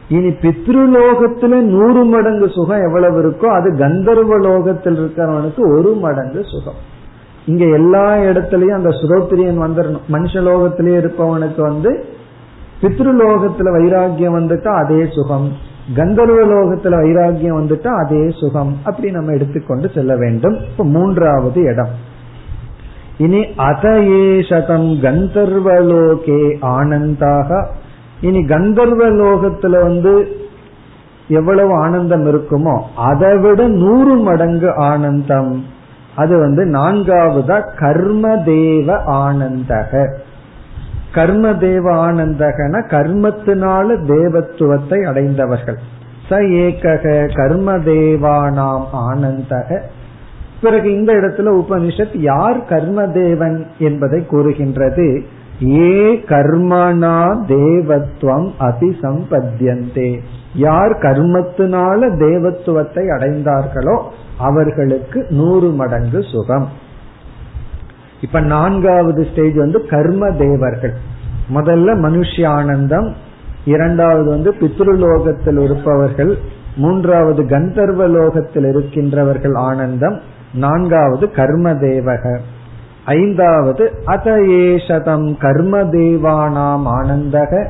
S1: இனி பித்ருலோகத்துல நூறு மடங்கு சுகம் எவ்வளவு இருக்கோ அது கந்தர்வ லோகத்தில் இருக்கிறவனுக்கு ஒரு மடங்கு சுகம். இங்க எல்லா இடத்துலயும் அந்த சுரோத்திரியன் வந்துடணும் மனுஷ லோகத்திலேயே இருப்பவனுக்கு வந்து பித்ருலோகத்துல வைராகியம் வந்துட்டா அதே சுகம். கந்தர்வ லோகத்துல வைராகியம் வந்துட்டா அதே சுகம். அப்படி நம்ம எடுத்துக்கொண்டு செல்ல வேண்டும். இப்ப மூன்றாவது இடம். இனி அதயே சதம் கந்தர்வலோகே ஆனந்தாக இனி கந்தர்வ லோகத்துல வந்து எவ்வளவு ஆனந்தம் இருக்குமோ அதை விட நூறு மடங்கு ஆனந்தம். அது வந்து நான்காவதா கர்ம தேவ ஆனந்தக. கர்ம தேவ ஆனந்தகன கர்மத்தினால தேவத்துவத்தை அடைந்தவர்கள். ச ஏகக கர்ம தேவானாம் ஆனந்தக. பிறகு இந்த இடத்துல உபனிஷத் யார் கர்ம தேவன் என்பதை கூறுகின்றது. ஏ கர்மனா தேவத்துவம் அபிசம்பத்தியந்தே. யார் கர்மத்தினால தேவத்துவத்தை அடைந்தார்களோ அவர்களுக்கு நூறு மடங்கு சுகம். இப்ப நான்காவது ஸ்டேஜ் வந்து கர்ம தேவர்கள். முதல்ல மனுஷியானந்தம் இரண்டாவது வந்து பித்ருலோகத்தில் இருப்பவர்கள் மூன்றாவது கந்தர்வ லோகத்தில் இருக்கின்றவர்கள் ஆனந்தம் நான்காவது கர்ம தேவகர் ஐந்தாவது அத ஏஷதம் கர்ம தேவானாம் ஆனந்தக.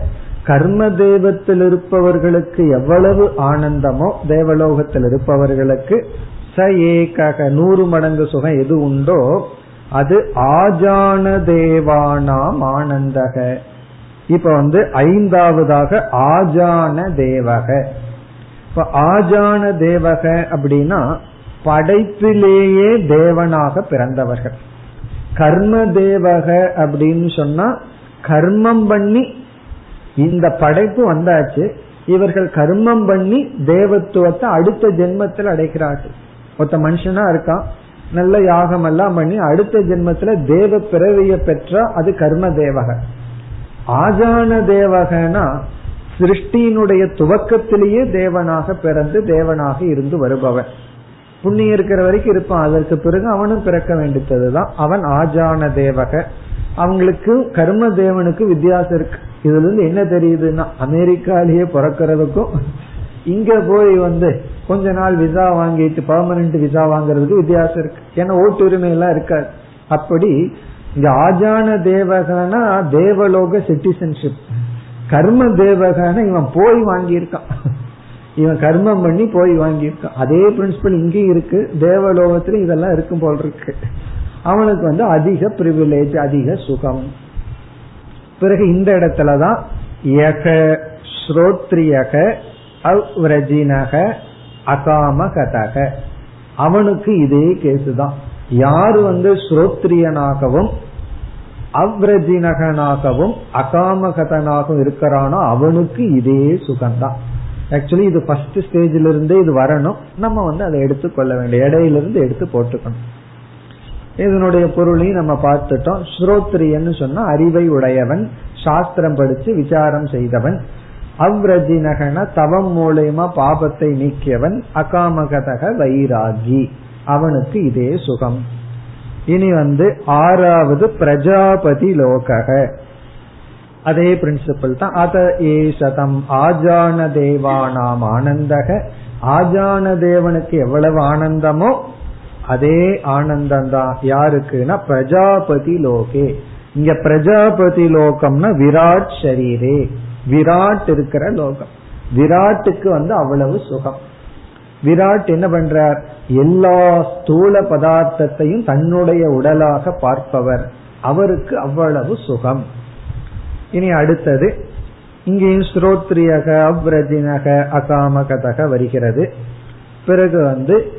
S1: கர்ம தேவத்தில் இருப்பவர்களுக்கு எவ்வளவு ஆனந்தமோ தேவலோகத்தில் இருப்பவர்களுக்கு ச ஏக நூறு மடங்கு சுகம் எது உண்டோ அது ஆஜான தேவானாம் ஆனந்தக. இப்ப வந்து ஐந்தாவதாக ஆஜான தேவக இப்ப ஆஜான தேவக அப்படின்னா படைப்பிலேயே தேவனாக பிறந்தவர்கள். கர்ம தேவக அப்படின்னு சொன்னா கர்மம் பண்ணி இந்த படைப்பு வந்தாச்சு இவர்கள் கர்மம் பண்ணி தேவத்துவத்தை அடுத்த ஜென்மத்தில் அடைக்கிறார்கள் ஒருத்த மனுஷனா இருக்கான் நல்ல யாகம் எல்லாம் பண்ணி அடுத்த ஜென்மத்துல தேவ பிறவிய பெற்றா அது கர்ம தேவக ஆஜான தேவகனா சிருஷ்டியினுடைய துவக்கத்திலேயே தேவனாக பிறந்து தேவனாக இருந்து வருபவன். புண்ணியம் இருக்கிற வரைக்கும் இருப்பான். அதற்கு பிறகு அவனும் பிறக்க வேண்டியதுதான் அவன் ஆஜான தேவக. அவங்களுக்கு கர்ம தேவனுக்கு வித்தியாசம் இருக்கு. இதுல இருந்து என்ன தெரியுதுன்னா அமெரிக்காலேயே பிறக்கிறதுக்கும் இங்க போய் வந்து கொஞ்ச நாள் விசா வாங்கிட்டு பர்மனன்ட் விசா வாங்குறதுக்கு வித்தியாசம் இருக்கு. ஏன்னா ஓட்டுரிமை எல்லாம் இருக்காது. அப்படி இங்க ஆஜான தேவகனா தேவலோக சிட்டிசன்ஷிப் கர்ம தேவகன இவன் போய் வாங்கியிருக்கான். இவன் கர்மம் பண்ணி போய் வாங்கியிருக்கான். அதே பிரின்சிபல் இங்கேயும் இருக்கு. தேவலோகத்திலும் இதெல்லாம் இருக்கும் போல் இருக்கு. அவனுக்கு வந்து அதிக பிரிவிலேஜ் அதிக சுகம். பிறகு இந்த இடத்துலதான் யக ஸ்ரோத்ரியக அவ்ரஜினக அகாமகதக. அவனுக்கு இதே கேசு தான். யார் வந்து ஸ்ரோத்ரியனாகவும் அவ்ரஜினகனாகவும் அகாமகதனாகவும் இருக்கிறானோ அவனுக்கு இதே சுகம்தான் ஆக்சுவலி இது ஃபர்ஸ்ட் ஸ்டேஜில இருந்தே இது வரணும். நம்ம வந்து அதை எடுத்துக்கொள்ள வேண்டிய இடையிலிருந்து எடுத்து போட்டுக்கணும். இதனுடைய பொருளையும் நம்ம பார்த்துட்டோம். ஸ்ரோத்ரியன்னு சொன்னா அறிவை உடையவன் சாஸ்திரம் படிச்சு விசாரம் செய்தவன். அவ்ரஜினகன தவம் மூலயமா பாபத்தை நீக்கியவன். அகாமகதக வைராகி. அவனுக்கு இதே சுகம். இனி வந்து ஆறாவது பிரஜாபதி லோகக. அதே பிரின்சிபல் தான். அத ஏசதம் ஆஜான தேவானாம் ஆனந்தக. ஆஜான தேவனுக்கு எவ்வளவு ஆனந்தமோ அதே ஆனந்தம் தான் யாருக்குன்னா பிரஜாபதி லோகே. இங்க பிரஜாபதி லோகம்னா விராட் ஷரீரே. விராட் இருக்கிற லோகம். விராட்டுக்கு வந்து அவ்வளவு சுகம். விராட் என்ன பண்றார்? எல்லா ஸ்தூல பதார்த்தத்தையும் தன்னுடைய உடலாக பார்ப்பவர். அவருக்கு அவ்வளவு சுகம். இனி அடுத்தது இங்கேயும் ஸ்ரோத்ரியக அவ்ரஜினக அகாமகதக வருகிறது. பிறகு வந்து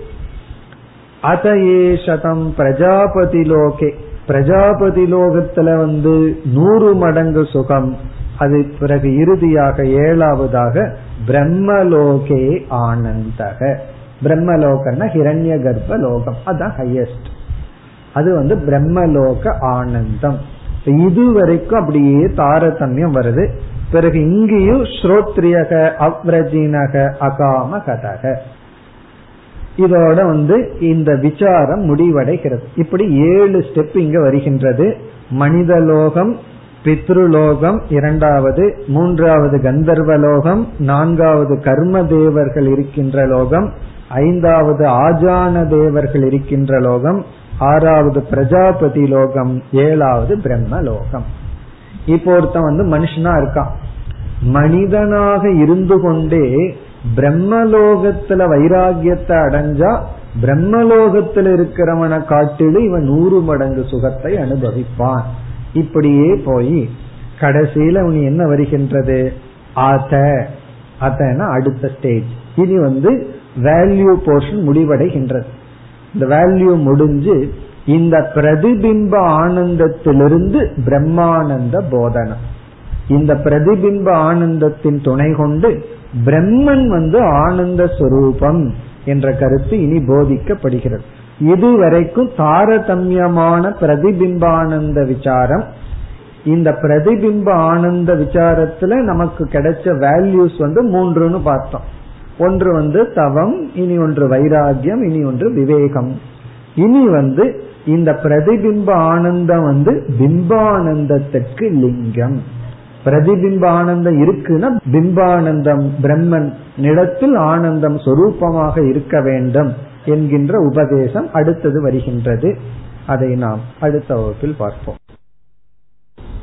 S1: அத ஏஷதம் பிரஜாபதி லோகே. பிரஜாபதி லோகத்துல வந்து நூறு மடங்கு சுகம். அது பிறகு இறுதியாக ஏழாவதாக பிரம்மலோகே ஆனந்தக. பிரம்மலோகன்னா ஹிரண்ய கர்ப்ப லோகம் அதான் ஹையஸ்ட் அது வந்து பிரம்மலோக ஆனந்தம். இது வரைக்கும் அப்படியே தாரதமியம் வருது. பிறகு இங்கேயும் ஸ்ரோத்ரியக அவ்ரஜினக அகாம கதக. இதோட வந்து இந்த விசாரம் முடிவடைகிறது. இப்படி ஏழு ஸ்டெப் இங்க வருகின்றது. மனித லோகம் பித்ருலோகம் இரண்டாவது மூன்றாவது கந்தர்வலோகம் நான்காவது கர்ம தேவர்கள் இருக்கின்ற லோகம் ஐந்தாவது ஆஜான தேவர்கள் இருக்கின்ற லோகம் ஆறாவது பிரஜாபதி லோகம் ஏழாவது பிரம்ம லோகம். இப்போ ஒருத்தன் வந்து மனுஷனா இருக்கான். மனிதனாக இருந்து கொண்டே பிரம்மலோகத்துல வைராகியத்தை அடைஞ்சா பிரம்மலோகத்தில் இருக்கிறவனை காட்டிலும் இவன் நூறு மடங்கு சுகத்தை அனுபவிப்பான். இப்படியே போய் கடைசியில உனி என்ன வருகின்றது? அத. அதான் அடுத்த ஸ்டேஜ் இனி வந்து வேல்யூ போர்ஷன் முடிவடைகின்றது. இந்த வேல்யூ முடிஞ்சு இந்த பிரதிபிம்ப ஆனந்தத்திலிருந்து பிரம்மானந்த போதனம். இந்த பிரதிபிம்ப ஆனந்தத்தின் துணை கொண்டு பிரம்மன் வந்து ஆனந்த சுரூபம் என்ற கருத்து இனி போதிக்கப்படுகிறது. இதுவரைக்கும் தாரதமியமான பிரதிபிம்பானந்த விசாரம் இந்த பிரதிபிம்ப ஆனந்த விசாரத்துல நமக்கு கிடைச்ச வேல்யூஸ் வந்து மூன்றுன்னு பார்த்தோம். ஒன்று வந்து தவம் இனி ஒன்று வைராகியம் இனி ஒன்று விவேகம். இனி வந்து இந்த பிரதிபிம்ப ஆனந்தம் வந்து பிம்பானந்தத்திற்கு லிங்கம். பிரதிபிம்ப ஆனந்தம் இருக்குன்னா பிம்பானந்தம் பிரம்மன் நிலத்தில் ஆனந்தம் சொரூபமாக இருக்க வேண்டும் என்கின்ற உபதேசம் அடுத்தது வருகின்றது. அதை நாம் அடுத்த வகுப்பில் பார்ப்போம்.